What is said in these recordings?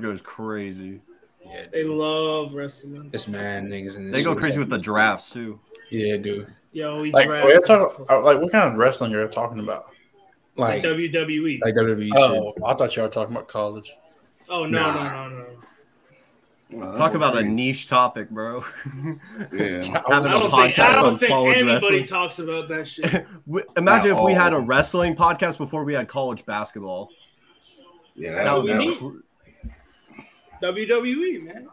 Discord goes crazy. Yeah, They love wrestling. it's mad niggas in this. They go crazy with the drafts too. Yeah, dude. Yo, we Like, draft we're talking, like what kind of wrestling are you talking about? Like, WWE. like WWE oh, shit. Oh, I thought you were talking about college. oh no, Nah. no, no, no. Well, Talk that about a niche topic, bro. Yeah. I don't think, I don't think anybody wrestling. talks about that shit. Imagine Not if we had a wrestling podcast before we had college basketball. Yeah, That's that what was, we need. Was, WWE, man.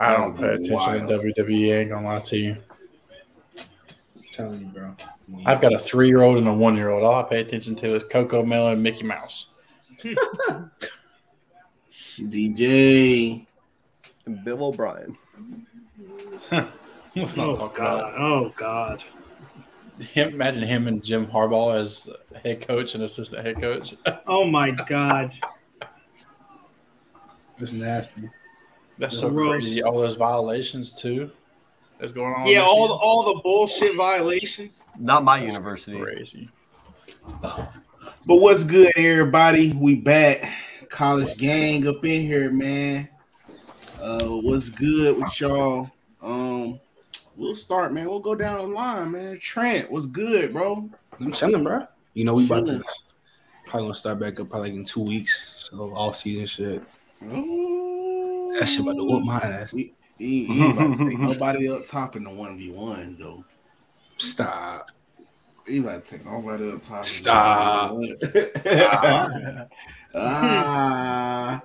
I don't pay That was attention to WWE. I ain't gonna lie to you. telling you, bro. I've got a three year old and a one year old. All I pay attention to is Cocomelon and Mickey Mouse. DJ. And Bill O'Brien. Let's not Oh talk god. about it. Oh god. Him, imagine him and Jim Harbaugh as head coach and assistant head coach. Oh my god. It's nasty. That's so Gross. crazy. All those violations too. That's going on. Yeah, this all the, all the bullshit violations. Not my That's university. Crazy. But what's good, everybody? We back. College gang up in here, man. Uh, what's good with y'all? Um, we'll start, man. We'll go down the line, man. Trent, what's good, bro? I'm telling, bro. You know we about to probably gonna start back up probably like in two weeks. So off season shit. Ooh. That shit about to whoop my ass. He, he, he ain't about to take nobody up top in the one v ones though. Stop. He about to take nobody up top. Stop. 1v1. ah,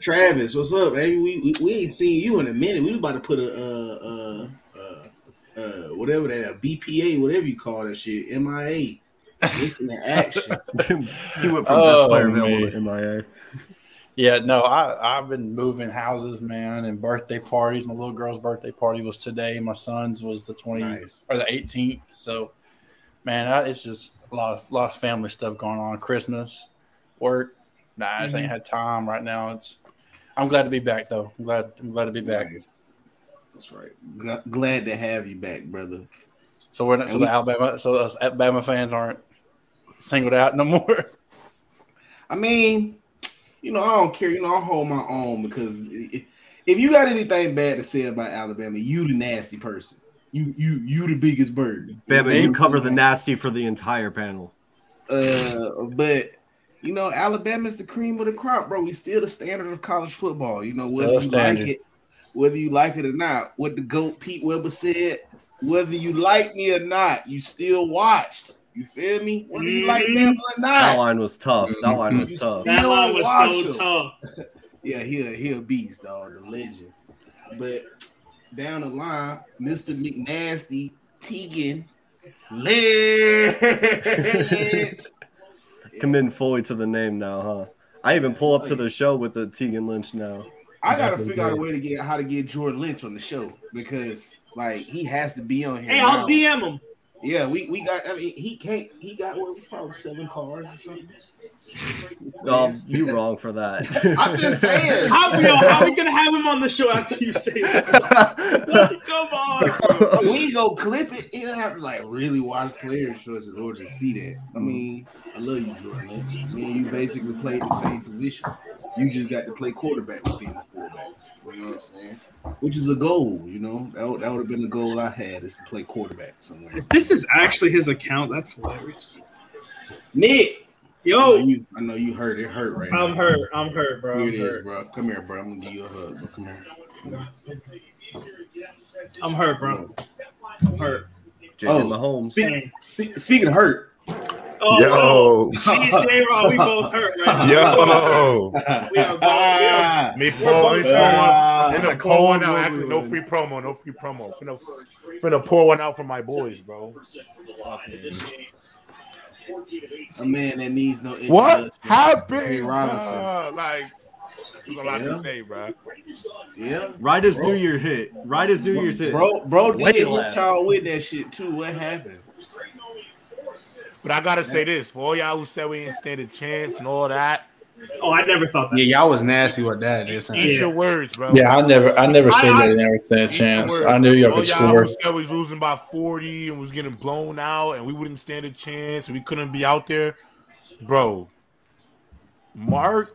Travis, what's up, baby? We, we we ain't seen you in a minute. We about to put a uh uh uh, uh whatever that a BPA, whatever you call that shit, MIA. Listen to action. he went from Oh, best player available to man. MIA. Yeah, no, I I've been moving houses, man, and birthday parties. My little girl's birthday party was today. My son's was the twenty Nice. or the eighteenth. So, man, I, it's just a lot of lot of family stuff going on. Christmas, work. Nah, I just Mm-hmm. ain't had time right now. It's. I'm glad to be back though. I'm glad. I'm glad to be back. Nice. That's right. Gl- Glad to have you back, brother. So we're not. So we- the Alabama. So us Alabama fans aren't singled out no more. I mean, you know, I don't care. You know, I hold my own because if you got anything bad to say about Alabama, you the nasty person. You you you the biggest bird. Bama, you cover the nasty for the entire panel. Uh, but you know, Alabama's the cream of the crop, bro. We still the standard of college football. You know, Still whether a you standard. like it, whether you like it or not. What the goat Pete Weber said, whether you like me or not, you still watched. You feel me? Whether you like Mhm. Bama or That not. line was tough. That line was You tough. That line was so them. tough. Yeah, he a, he a beast, dog, the legend. But down the line, Mr. McNasty, Tegan, Lynch. Committing fully to the name now, huh? I even pull up to the show with the Tegan Lynch now. I gotta figure out a way to get how to get Jordan Lynch on the show because like he has to be on here. Hey, now. I'll DM him. Yeah, we, we got. I mean, he can't. He got what probably seven cars or something. Um, you wrong for that. I'm just saying. How, yo, how we gonna have him on the show after you say that? Come on. bro. we go clip it. You don't have to like really watch players shows in order to see that. I mean, I love you, Jordan Lynch. I mean, you basically played the same position. You just got to play quarterback with being a fullback. You know what I'm saying? Which is a goal. You know that would, that would have been the goal I had is to play quarterback somewhere. If this is actually his account, that's hilarious. Nick, I know Yo, you, I know you hurt. It hurt right now. I'm hurt. I'm hurt, bro. Here I'm it is, hurt. bro. Come here, bro. I'm gonna give you a hug. Bro. Come here. I'm hurt, bro. I'm hurt. J.J. Oh. Mahomes. Dang. Spe- Speaking of hurt, Yo, me and J-Rob, we both hurt right now. yo. We are both- we are- Me We're pour, me pour one. Ah, It's a Finna pour one out. Actually, no free promo. No free promo. Finna, finna pour one out for my boys, bro. a man that needs no What happened? Hey, Robinson. Uh, like, there's a lot Yeah. to say, bro. Yeah, Right as New Year hit. Right as New Year's hit. bro, bro, Way did hit y'all with that shit too. What happened? But I gotta say this for all y'all who said we didn't stand a chance and all that. Oh, I never thought that. Yeah, y'all was nasty with that. This Eat Yeah. your words, bro. Yeah, I never, I never I- said I- that. Never stand a chance. words. I knew y'all All could y'all score. who said we was losing by 40 and was getting blown out and we wouldn't stand a chance we couldn't be out there. Bro, Mark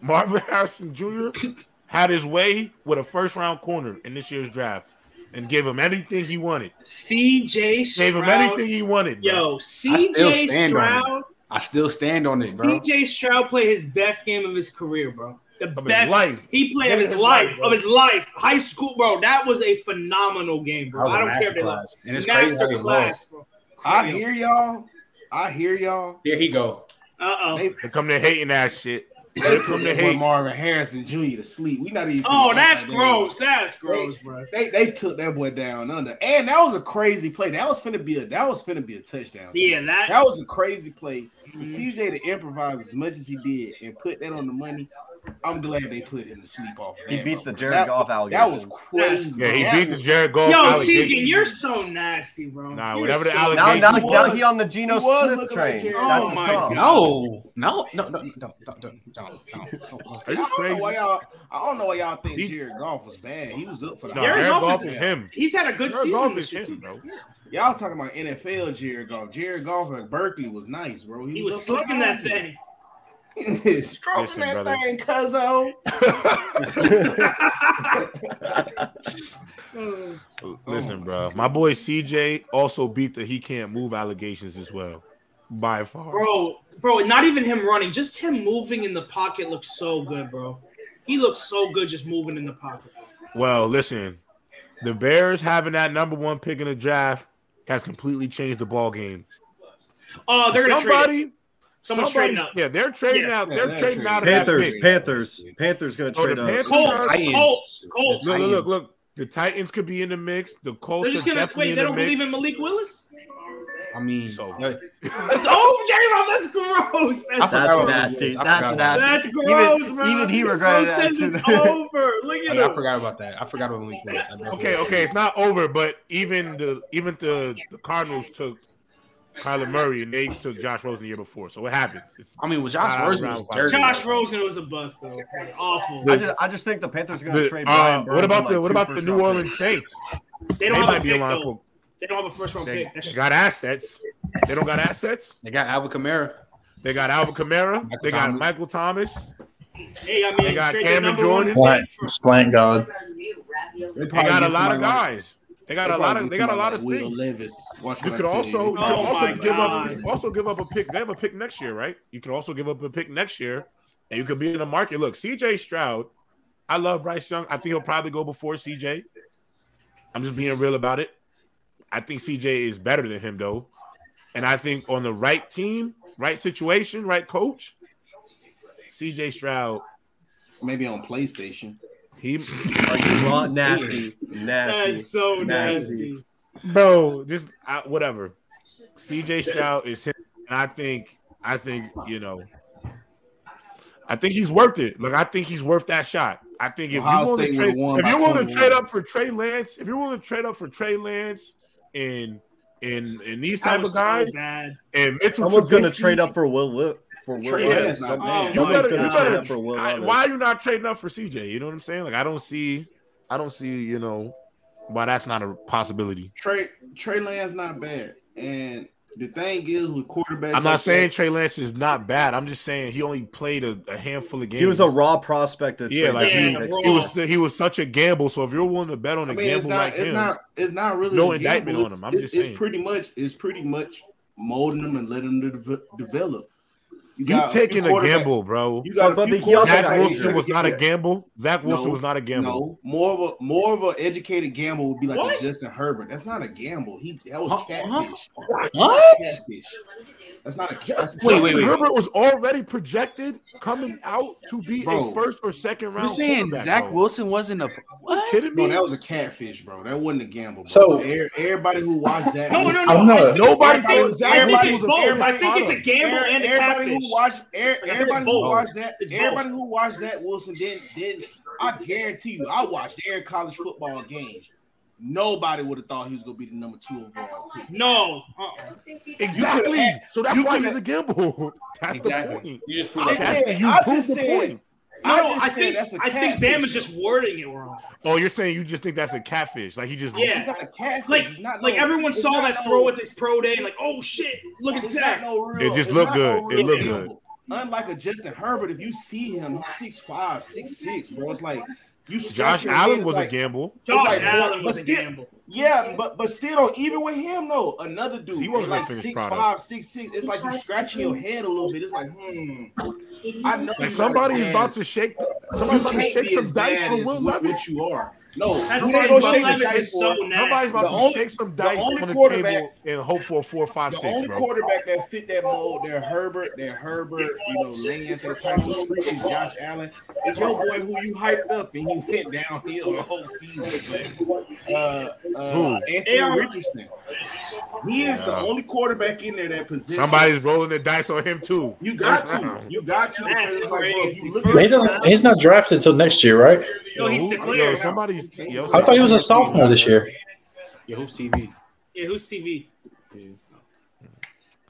Marvin Harrison Jr. had his way with a first round corner in this year's draft and gave him anything he wanted. CJ Stroud. Gave him anything he wanted. Bro. Yo, CJ stand on it. Stroud. I still stand on this, bro. CJ Stroud played his best game of his career, bro. The Of his best life. he played of his, his life, life, of his life, high school, bro. That was a phenomenal game, bro. I don't care if they lost. masterclass. And it's Master they class, lost. bro. I hear y'all. I hear y'all. Here he go. Uh oh. They, They come to hating that shit. They They put come to that boy hate. Marvin Harrison Jr. to sleep. We not even. Oh, that's act like gross. That's gross, They- bro. They they took that boy down under, and that was a crazy play. That was finna be a that was finna be a touchdown. Yeah, that. That was a crazy play. For Mhm. CJ to improvise as much as he did and put that on the money, I'm glad they put him to sleep off. He that, beat the Jared That- Goff That was crazy. Yeah, he That beat the Jared Goff. Yo, allegations. Tegan, you're so nasty, bro. Nah, You're whatever the allegation- now, now, He now he on the Geno Smith looking like train. That's oh his Oh my comp. No, no, no, no, no, no, no, no, no. Are I you don't know crazy? why y'all. I don't know why y'all think He- Jared Goff was bad. He was up for the. Nah, Jared Jared Goff Goff is- is him. He's had a good Jared season Goff this is year, him, bro. Y'all talking about NFL Jared Goff. Jared Goff at Berkeley was nice, bro. He was up for slugging that thing. Stroking Listen, that brother. thing, cuzzo. Listen, oh bro. My boy CJ also beat the he can't move allegations as well. By far. Bro, bro, not even him running, just him moving in the pocket looks so good, bro. He looks so good just moving in the pocket. Well, listen, the Bears having that number one pick in the draft has completely changed the ball game. Oh, they're gonna trade. it. somebody, Someone's somebody- trading up. Yeah, they're trading Yeah. out. They're they're trading trading. out of Panthers, pick. Panthers, Panthers gonna Oh, trade the up. Panthers- Colts, Titans. Colts, Colts. Look, look, look, look. The Titans could be in the mix. The Colts They're just are gonna wait. They don't mix. believe in Malik Willis. I mean, So- yeah, oh, J Rob, that's gross. I That's, forgot That's nasty. I That's forgot nasty. that's gross, even, bro. even he Bro regretted that. says as soon it's over. Look at I, I forgot about that. I forgot about Malik Willis. Okay, okay, it's not over, but even the even the the Cardinals took Kyler Murray and they took Josh Rosen the year before, so it happens. It's, I mean, well, Josh Nah, Rosen nah, was dirty. Josh Rosen was a bust though. Awful. I just, I just think the Panthers are gonna trade. uh, Brian Burns what about the like, what about the New round Orleans. Saints? They They don't have might a be pick in line though. for. They don't have a first round They, pick. They got assets. They don't got assets. They got Alvin Kamara. They got Alvin Kamara. Michael They got Thomas. Michael Thomas. Hey, I mean, They got trade their Cameron Jordan. pick for- Splant God. They got a lot of guys. They got a lot of. They got a lot of Will things. Levis. Watch You could also you could Oh also my give up God. you also give up a pick. They have a pick next year, right? You could also give up a pick next year, and you could be in the market. Look, CJ Stroud. I love Bryce Young. I think he'll probably go before CJ. I'm just being real about it. I think CJ is better than him though, and I think on the right team, right situation, right coach, CJ Stroud. Maybe on PlayStation. He, Raw, nasty, nasty. That's so nasty. nasty. bro, just I, whatever. CJ Stroud is him, and I think I think you know. I think he's worth it. Like I think he's worth that shot. I think if Ohio you want to trade, if you're willing to trade up for Trey Lance, if you want to trade up for Trey Lance and and and these type of was so guys bad. and Mitchell, Someone's gonna trade up for Will. Will for Will. Trey Levis. Lance not oh, Some- bad. You better, you better, up for Will. I- Levis. why are you not trading up for CJ? You know what I'm saying? Like I don't see, I don't see, you know, why that's not a possibility. Trey Trey Lance not bad, and the thing is with quarterbacks. I'm not like saying Trey Lance is not bad. I'm just saying he only played a, a handful of games. He was a raw prospect. At yeah, trade like Yeah, he, he was he was such a gamble. So if you're willing to bet on a I mean, it's gamble not. like it's him, not. It's not really No a indictment gamble. on him. I'm It's- just saying. It's pretty much. It's pretty much molding them and letting them de- develop. You you got few taking a quarterbacks- gamble, bro. You got But- a few but he also Zach Wilson was not a gamble. Zach Wilson No, was not a gamble. No, more of a more of an educated gamble would be like What? a Justin Herbert. That's not a gamble. He that was Huh? catfish. What? Catfish. That's not a that's Wait, Justin wait, wait. Herbert was already projected coming out to be Bro. a first or second round. You're saying Zach bro. Wilson wasn't a You what? kidding No, me? that was a catfish, bro. That wasn't a gamble. Bro. So- everybody who watched that, No, no, no. I'm not- I Nobody I think- thought Zach I think Wilson it's was a both. I think it's a gamble and a everybody catfish. Who watched, er- I think it's everybody who watched that, everybody who watched that Wilson didn't didn't. I guarantee you, I watched every college football game. Nobody would have thought he was gonna be the number two overall pick. No. Uh-uh. Exactly. So that's you why he's a gamble. That's Exactly. the point. You just I proved That's- said- you I just the said- point. No, no, just I think that's a I think. Bam is just wording it wrong. Oh, you're saying you just think that's a catfish? Like he just Yeah. He's not a catfish. Like, He's not like everyone saw that no- throw with his pro day, like, oh shit, look at It's Zach. no real- It just looked not no good. It looked good. unlike a Justin Herbert, if you see him, he's six five, six six, bro. It's like you Josh scratch your head, Allen was like, a gamble. Josh like, Allen but was a still- gamble. Yeah, but but still, even with him though, another dude, He he wasn't was a like finished six product. five, six six. It's like you're scratching your head a little bit. It's like, hmm, I know Like you're somebody's about to shake. You Somebody's about to can't shake some dice for Will Levis. what you are. No, That's you can't it. go Will shake the dice so for- nasty. Somebody's about The to only- shake some the dice only on the quarterback- table and hope for a four, five, The six, only bro. quarterback that fit that mold, they're Herbert, they're Herbert, you know, Lance, they're type of freaking Josh Allen. It's your boy who you hyped up and you went downhill the whole season. But, uh, uh, Who? Anthony AR. Richardson. He is the only quarterback in there that position. Somebody's rolling the dice on him too. You got First to. You got to. That's because it's like, bro, if crazy. you look But he doesn't. He's not drafted until next year, right? Yo, he's who- declared. Yo, somebody's. Yo, I thought he was a sophomore this year. Yeah, who's TV? Yeah, who's TV?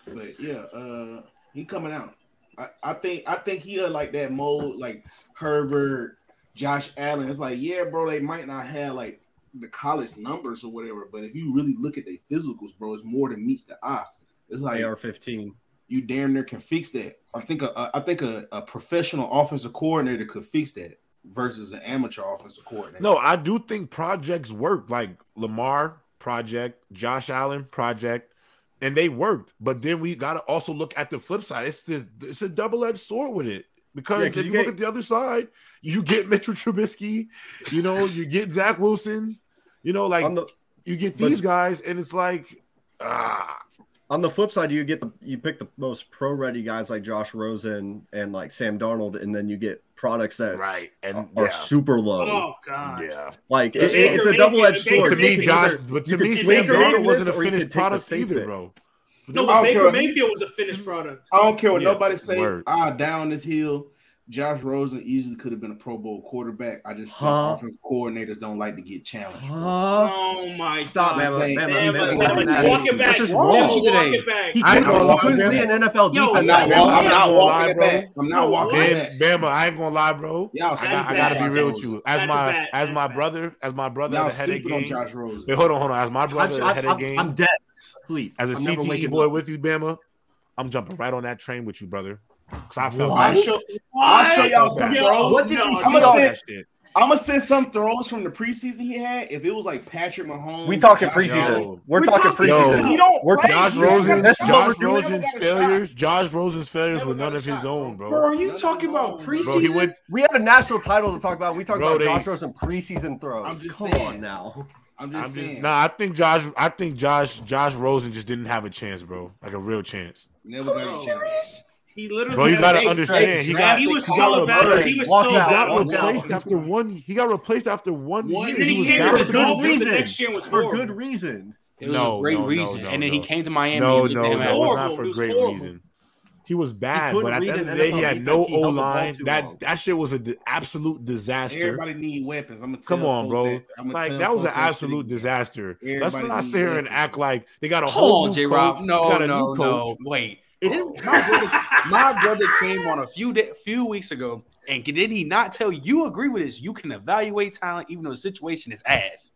But yeah, uh, he coming out. I, I think I think he like that mold, like Herbert, Josh Allen. It's like, yeah, bro, they might not have like the college numbers or whatever, but if you really look at their physicals, bro, it's more than meets the eye. It's like AR fifteen. you damn near can fix that. I think a, a I think a, a professional offensive coordinator could fix that versus an amateur offensive coordinator. No, I do think projects work. Like Lamar project, Josh Allen project, and they worked. But then we got to also look at the flip side. It's the it's a double edged sword with it because Yeah, 'cause if you you look at the other side, you get Mitchell Trubisky, you know, you get Zach Wilson, you know, like the you get but- these guys, and it's like ah, on the flip side, you get the you pick the most pro ready guys like Josh Rosen and like Sam Darnold, and then you get products that right and are yeah. super low. Oh God. Yeah, Like Baker it, it's a double edged sword. to me, Josh, either- but to me, Sam Darnold wasn't a or you can finished product either, bro. No, I but Baker care. Mayfield was a finished product. I don't care what Yeah, nobody say. word. Ah, down this hill. Josh Rosen easily could have been a Pro Bowl quarterback. I just think Huh? offensive coordinators don't like to get challenged. Huh? Oh my Stop, God. man. Bama, man, Bama, man, Bama, Bama, Bama, Walk it back. That's just Walk wrong. it back. He I ain't couldn't, gonna lie, he couldn't Bama. be an NFL Yo, defense. I'm not, Yeah, walking, I'm not walking it back. I'm not walking it back. Bama, I ain't gonna lie, bro. Y'all I, got, I gotta be real with you. As That's my bad. as my brother, as my brother Y'all at the head of on game. Josh Rosen. Wait, hold on, hold on. As my brother at the head I'm dead. Sleep. as a I'm never CTE boy with you, Bama, I'm jumping right on that train with you, brother. Cause I felt what? I'll show, I'll show y'all some throws. What did you no, see? I'm gonna, no. that shit. I'm gonna send some throws from the preseason he had. If it was like Patrick Mahomes, We talking preseason. Yo. We're, We're talking talking- preseason. He don't We're play. Josh Rosen, That's Josh He never Rosen's got a failures. Josh Rosen's failures were none of his own, bro. bro. Bro, are you talking about preseason? Bro, he went. We have a national title to talk about. We talk Bro, about they- Josh Rosen preseason throws. I'm just Come saying. on now. I'm just I'm just saying. nah. I think Josh. I think Josh. Josh Rosen just didn't have a chance, bro. Like a real chance. Never got a serious? He literally. Bro, you gotta They- understand. they He got. He was so bad. He was Walk so He got bad. walk out. replaced after one. He got replaced after one, One year. And then he was came bad. For the good Dolphins reason. the next year was For horrible. good reason. It was No, a great no, no, reason. no, and then no. he came to Miami. No, and no, looked no, at it was not for was great horrible. reason. He was bad, couldn't but at the end of the day, he had no O held the ball line. That long. that shit was an di- absolute disaster. Everybody need weapons. I'm gonna Come on, bro. That. I'ma Like tell that was an folks that shit absolute again. disaster. Let's not need sit here and act like they got a Hold whole on, new J. coach. Rob. got No, a no, new coach. no. Wait. Didn't- my, brother, my brother came on a few day, few weeks ago, and did he not tell you? You agree with this? You can evaluate talent even though the situation is ass,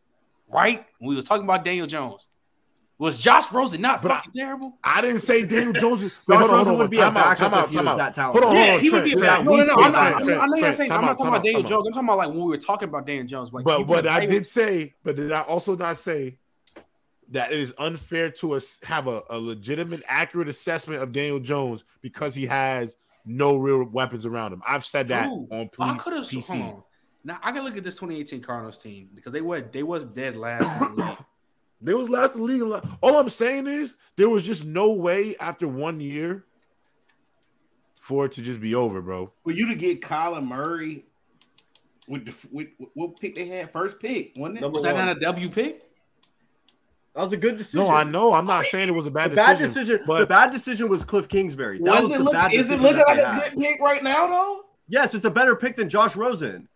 right? When we was talking about Daniel Jones, was Josh Rosen not But I- fucking terrible? I didn't say Daniel Jones. Wait, Josh hold on, Rosen on, would be a time out, time out, if he time out. that. Hold on, Yeah, hold on, he would be a Trent, backup. No, no, no. I'm not, Trent, I'm I know you're saying I'm out, not talking about out, Daniel. Jones. I'm talking about like when we were talking about Daniel Jones. Like, But he but I did say, but did I also not say that it is unfair to us have a, a legitimate, accurate assessment of Daniel Jones because he has no real weapons around him? I've said that True. on I P- could have. PC. Now I can look at this 2018 Cardinals team because they were they was dead last in the league. They was last in the league. All I'm saying is there was just no way after one year for it to just be over, bro. For you to get Kyler Murray with the with, with what pick they had first pick, wasn't it? Number Was that one. not a W pick? That was a good decision. No, I know. I'm not saying it was a bad The decision. bad decision. but the bad decision was Cliff Kingsbury. That Was was it the look, bad is it looking like a good pick right now though? Yes, it's a better pick than Josh Rosen.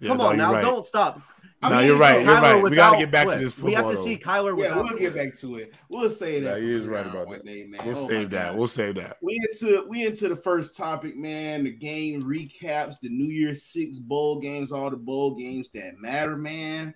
Yeah, Come no, on now, right. don't stop. I No, mean, you're right. You're Kyler right. We got to get back to this this We have to see though. Kyler Yeah, without. we'll get back to it. We'll say that. Yeah, he is right about that. day, man. We'll Oh, save that. God. We'll save that. We into we into the first topic, man. The game recaps, the New Year's Six bowl games, all the bowl games that matter, man.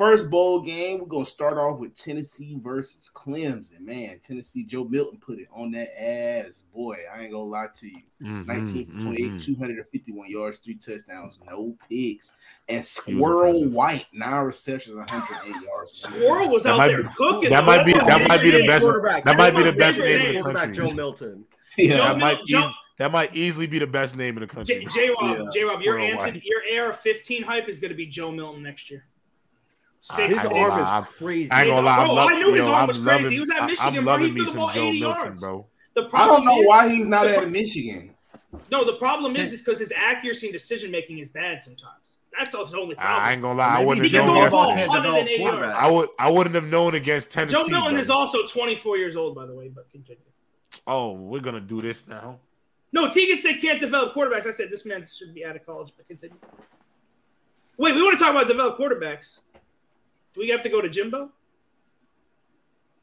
First bowl game, we're gonna start off with Tennessee versus Clemson. Man, Tennessee Joe Milton put it on that ass. Boy, I ain't gonna lie to you. Mhm, 19 for 28, mhm. 251 yards, three touchdowns, no picks. And Squirrel. White, nine receptions, 108 yards. Squirrel was That out might there be- cooking. that though. might be- That's that my might be the best- quarterback. that might be the best favorite name in the country. Joe Milton. Yeah. Joe That Mil- might, Joe- that might easily be the best name in the country. J Rob, J Rob, your Anthony, your AR 15 hype is going to be Joe Milton next year. I- Six, His arm is crazy. I ain't gonna lie. Oh, bro, lov- I knew his yo, arm I'm was crazy. loving- He was at Michigan, I'm loving He me threw some about Joe 80 Milton, yards. bro. The I don't know is, why he's not at Michigan. no, the problem is, is because his accuracy and decision making is bad sometimes. That's his only problem. I problem. ain't gonna lie. I Maybe wouldn't have known. throw a Against, ball Can't 108 develop yards. I would. I wouldn't have known against Tennessee. Joe Milton bro. is also 24 years old, by the way, but continue. Oh, we're gonna do this now. No, Tegan said can't develop quarterbacks. I said this man should be out of college, but continue. Wait, we want to talk about develop quarterbacks. Do we have to go to Jimbo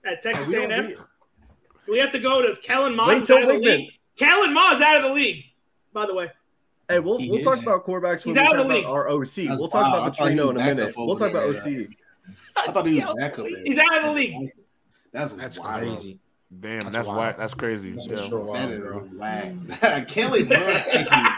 at Texas We A&M? we- Do we have to go to Kellen Mond? Wait who's till out of the Wigman. league? Kellen Mond's out of the league, by the way. Hey, we'll, He we'll talk about quarterbacks when He's we out talk of the about league. our OC. That's we'll talk wild. I about thought he Petrino in a minute. We'll talk about OC. I thought he was back up there. He's out of the league. That's That's wild. crazy. Damn, That's that's wild. whack. That's crazy. That's Yeah. for sure That wild, is bro. whack. Kellen Mond actually,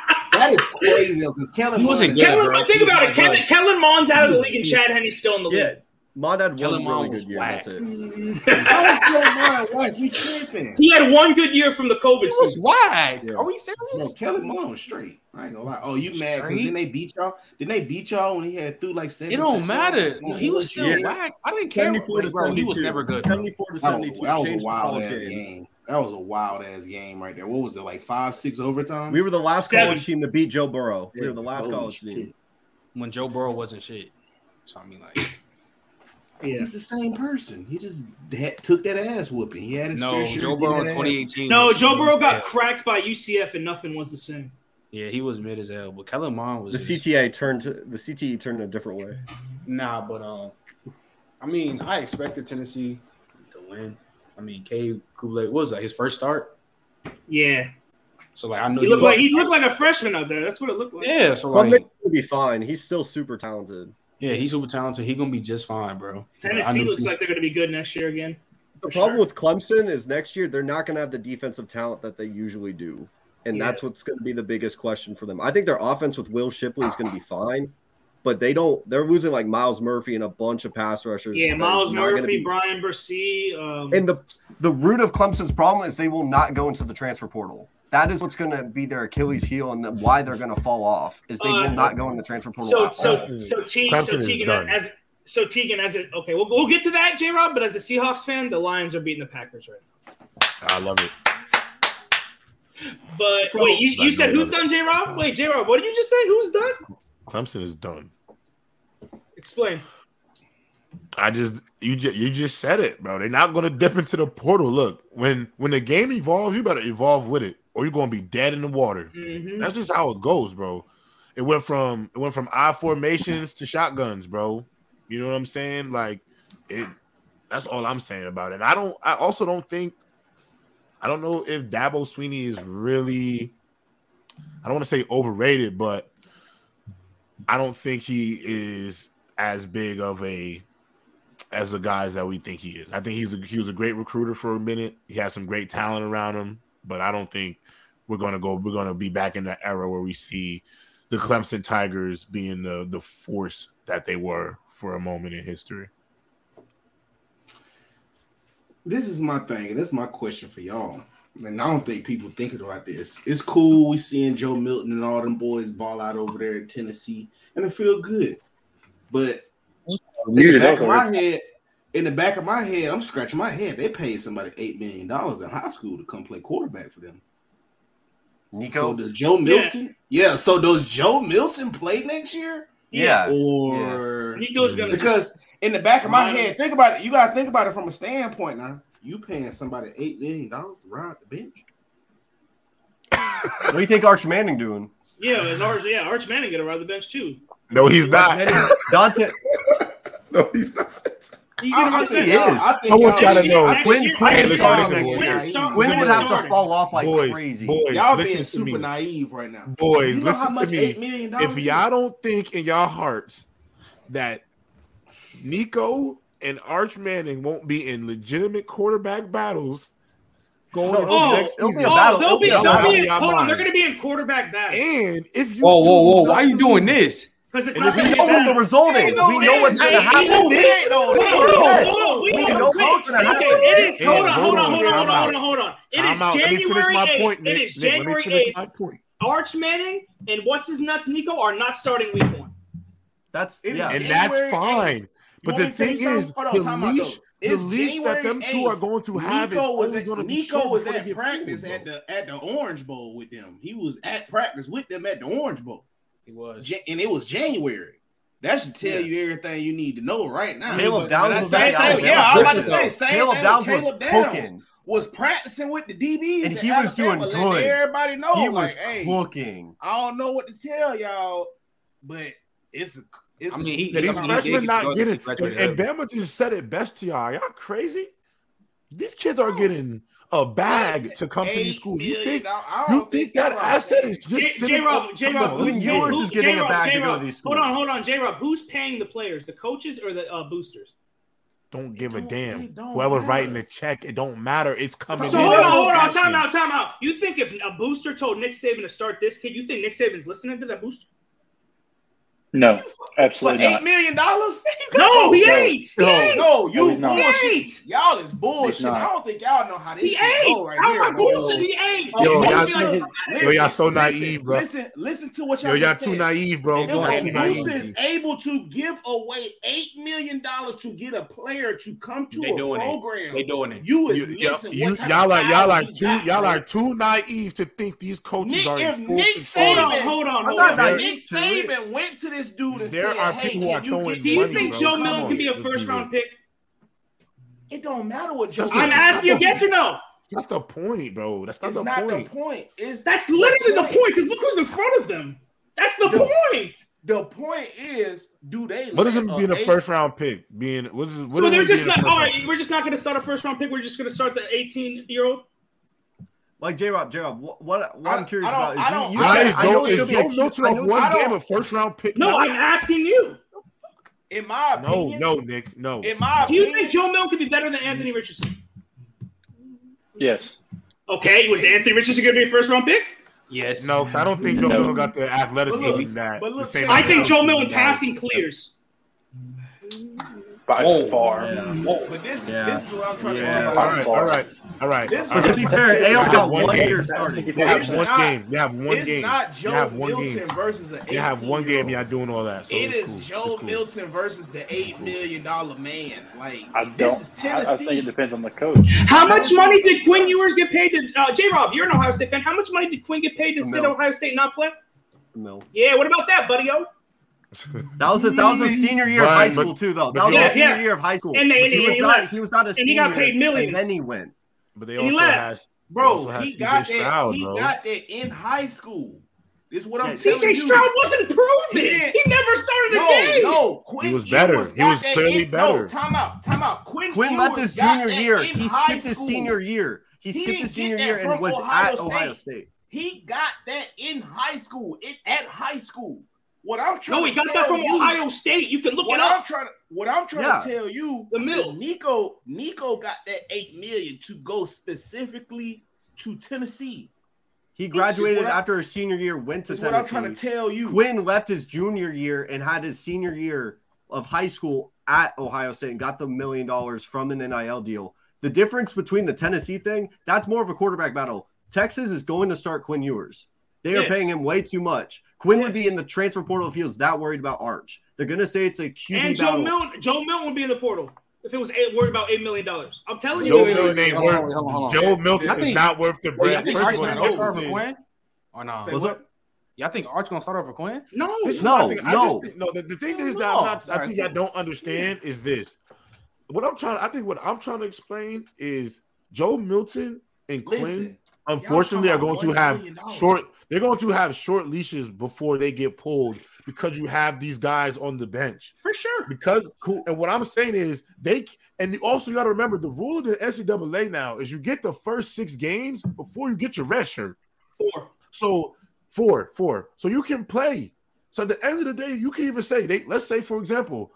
that is crazy because Kelly He wasn't Mond good, Kellen, bro. think about it. He was Kellen, Kellen Mond's out of the league, and good. Chad Henne's still in the Yeah, league. Mond had Kellen one really was good year. whack. That's it. How is Kellen Mond whack? You tripping? He had one good year from the COVID It was season. whack. Yeah. Are we serious? No, serious? Kellen Mond was straight. I ain't gonna lie. Oh, you mad? Because Straight? didn't they beat y'all? Didn't they beat y'all when he had threw like seven? It don't matter. Oh, He was still Yeah. whack. I didn't care. 74 to Like, bro, he 72. was never good. 74 to That was, 72. that was a wild college ass game. game. That was a wild ass game right there. What was it like five, six overtimes? We were the last Seven. college team to beat Joe Burrow. We Yeah, were the last college shit. team. When Joe Burrow wasn't shit. So I mean, like, Yeah. He's the same person. He just had, took that ass whooping. He had his no, fair Joe Burrow in 2018. No, Joe Burrow got bad. cracked by UCF, and nothing was the same. Yeah, he was mid as hell. But Kellen Mond was The just- CTA turned to the CTE turned a different way. Nah, but um, I mean, I expected Tennessee to win. I mean, K Kuble what was that his first start? Yeah, So like, I knew he looked like he looked like a freshman out there. That's what it looked like. yeah. So Well, like, Nick will be fine. He's still super talented. yeah, he's super talented. He gonna be just fine, bro. Tennessee looks too. like they're going to be good next year again. The problem sure. with Clemson is next year they're not going to have the defensive talent that they usually do, and Yeah. that's what's going to be the biggest question for them. I think their offense with Will Shipley is going to be fine, but they don't. They're losing like Myles Murphy and a bunch of pass rushers. Yeah, Myles Murphy, be- Bryan Bresee. Um, And the the root of Clemson's problem is they will not go into the transfer portal. That is what's going to be their Achilles heel and why they're going to fall off is they Uh, will not go in the transfer portal. so at so so, Te- so Clemson is Tegan done. as so Tegan as it okay, we'll, we'll get to that, J Rob. But as a Seahawks fan, the Lions are beating the Packers right now. I love it. But So- wait, you, you said who's done, J Rob? Wait, J Rob, what did you just say? Who's done? Clemson is done. Explain. I just you just you just said it, bro. They're not gonna dip into the portal. Look, when when the game evolves, you better evolve with it, or you're gonna be dead in the water. hmm That's just how it goes, bro. It went from it went from I formations to shotguns, bro. You know what I'm saying? Like it. That's all I'm saying about it. And I don't. I also don't think. I don't know if Dabo Swinney is really. I don't want to say overrated, but I don't think he is as big of a as the guys that we think he is. I think he's a, he was a great recruiter for a minute. He has some great talent around him, but I don't think we're gonna go. We're gonna be back in the era where we see the Clemson Tigers being the the force that they were for a moment in history. This is my thing, and this is my question for y'all. And I don't think people thinking about this. It's cool we seeing Joe Milton and all them boys ball out over there in Tennessee, and it feel good. But in the back of my head, in the back of my head, I'm scratching my head. They paid somebody eight million dollars in high school to come play quarterback for them. So does Joe Milton? Yeah. So does Joe Milton play next year, yeah, or Nico's gonna just, because in the back of my head, think about it. You gotta think about it from a standpoint now you paying somebody eight million dollars to ride the bench. what do you think Arch Manning doing? Yeah, is Arch yeah, Arch Manning gonna ride the bench too. No, he's not. Dante. no, he's not. You get what I'm saying? I, I want y'all to know. Quinn, Quinn, Quinn would have to fall off like boys, crazy. Boys, y'all being super naive right now. Boys, you know listen to me. If y'all don't think in y'all hearts that Nico and Arch Manning won't be in legitimate quarterback battles going no, oh, next season. Be battle. They'll be, they'll be in, hold on, they're going to be in quarterback battles. And if you, whoa, whoa, whoa, why are you doing this? Because it's and we know what the result is. We know what's going to happen. We know this. No, no, no, we know what's going to happen. It is. Hold on, hold on, hold on, hold on, hold on. It is January 8th. It is January 8th. Arch Manning and what's his nuts, Nico, are not starting week one. That's yeah. and that's fine. But the thing is, Hold on, the leash, the leash that them 8th, two are going to have Nico was at, Nico was at practice at the at the Orange Bowl with them. He was at practice with them at the Orange Bowl. He was, and it was January. That should tell yeah. you everything you need to know right now. Caleb Downs was same thing. Yeah, I was about to say same Caleb thing. Downs Caleb was Downs cooking. was practicing with the DBs, and he was doing good. Everybody know he like, was hey, cooking. I don't know what to tell y'all, but it's a it's, I mean, he, these I mean, freshmen not getting. And, and Bama just said it best to y'all. Y'all crazy? These kids are getting a bag to come to these schools. You think, you think, that asset is just J Rob? J Rob, who's yours who, is getting J-Rob, a bag J-Rob, to go to these schools? Hold on, hold on, J Rob. Who's paying the players, the coaches, or the uh, boosters? Don't give don't, a damn. Whoever's matter. writing the check, it don't matter. It's coming. So hold on, hold on, time out, time out. You think if a booster told Nick Saban to start this kid, you think Nick Saban's listening to that booster? No, absolutely for not. Eight million dollars? No, he no, ain't. No, no, you no, bullshit. Y'all is bullshit. I don't think y'all know how this he right How am I bullshit? He ain't. Yo, y'all, listen, yo, y'all so naive, listen, bro. Listen, listen to what y'all. Yo, y'all too said. naive, bro. If, Houston is able to give away eight million dollars to get a player to come to they a doing program, it. they doing it. You is you, missing you, what y'all are y'all are too y'all are too naive to think these coaches are. If Nick Saban, hold on, hold on. Nick Saban went to the this dude and there are hey, people can you, do you think bro. Joe Milton can be a first round pick? It don't matter what Joe. I'm asking you, yes or no. That's the point, bro. That's not, the, not point. the point. It's that's literally the point. Because look who's in front of them. That's the, the point. The point is, do they? What is it being a first round pick? Being what is? What so they're just not. All right, we're just not going to start a first round pick. We're just going to start the 18 year old. Like J Rob, J Rob, what, what, I'm curious about is I you, you said, I know it's going to be a one game of first round pick. No, I'm asking you. In my opinion, no, no, Nick, no. In my do you think Joe Milton could be better than Anthony Richardson? Yes. Okay, was Anthony Richardson going to be a first round pick? Yes. No, I don't think Joe no. Milton got the athleticism look, that. Look, I think Joe Milton passing clears by Whoa. far. Yeah. But this, yeah. this is what I'm trying yeah. to tell you. All right, all right, all right. This, all right. To be fair, they got one, one year have one not, game. You have one game. It's not Joe you have one Milton game. versus an. Have one game. Y'all doing all that. So it is cool. Joe cool. Milton versus the eight million dollar man. Like I don't, this is Tennessee. I, I think it depends on the coach. How much money did Quinn Ewers get paid to? Uh, J. Rob, you're an Ohio State fan. How much money did Quinn get paid to no. sit Ohio State and not play? No. Yeah. What about that, buddy? Oh. That was his, that was his senior year Brian, of high school too, though. That was yeah, his senior yeah. year of high school. And, they, and he, was he not, he was not a and senior. And he got paid millions. then he went. But they also has bro. He got that. Stroud, he bro. got that in high school. This is what I'm yeah, saying. CJ Stroud wasn't proven. He, he never started no, a game. No, Quinn he was better. He was clearly in, better. No, time out. Time out. Quinn, Quinn left his junior year. He skipped his senior year. He skipped his senior year and was at Ohio State. He got that in high school. It at high school. What I'm trying. No, he got that from you, Ohio State. You can look it up. I'm trying to, what I'm trying yeah. to tell you, the mill. Nico, Nico got that eight million to go specifically to Tennessee. He graduated after I, his senior year, went to Tennessee. What I'm trying to tell you, Quinn left his junior year and had his senior year of high school at Ohio State and got the million dollars from an NIL deal. The difference between the Tennessee thing, that's more of a quarterback battle. Texas is going to start Quinn Ewers. They yes. are paying him way too much. Quinn would be in the transfer portal if he was that worried about Arch. They're gonna say it's a QB and Joe battle. Milton. Joe Milton would be in the portal if it was eight, worried about eight million dollars. I'm telling Joe you, Milton ain't worth. Hold on, hold on. Joe Milton is not worth the bread. Yeah, Arch gonna start over Quinn or not? Nah? Y'all think Arch gonna start off Quinn? No, no, no. no. No the, the, thing is that no. not, i think I don't understand is this. What I'm trying, I think what I'm trying to explain is Joe Milton and Quinn, Listen, unfortunately, are going to have short. They're going to have short leashes before they get pulled because you have these guys on the bench for sure. Because. And what I'm saying is they and also you got to remember the rule of the NCAA now is you get the first six games before you get your red shirt. Four. So four, four. So you can play. So at the end of the day, you can even say they. Let's say for example.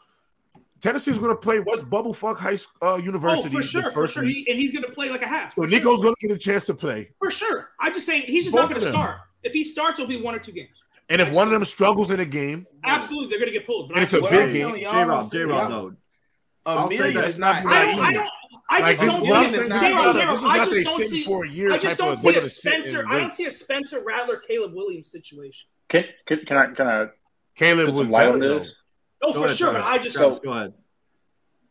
Tennessee's going to play West Bubble Fuck High uh, University. Oh, for sure, for sure. He, and he's going to play like a half. So Nico's sure. going to get a chance to play. For sure. I'm just saying he's just Both not going to start. If he starts, it'll be one or two games. And if one of them struggles in a game, Absolutely, they're going to get pulled. But And I, it's a What big I'm game. J Rob, J Rob, though. A I'll say that. is not. I don't. I don't. I like just this, don't what I'm see. saying, a- J-Rob, not, J a- Rob, this is I not just they don't sitting see. for a year I just don't see a gonna sit and Spencer. I don't see a Spencer Rattler, Caleb Williams situation. Can, can, can I can I Caleb put was some light on this? Oh, Go for ahead, sure. Travis. But I just Travis, go ahead.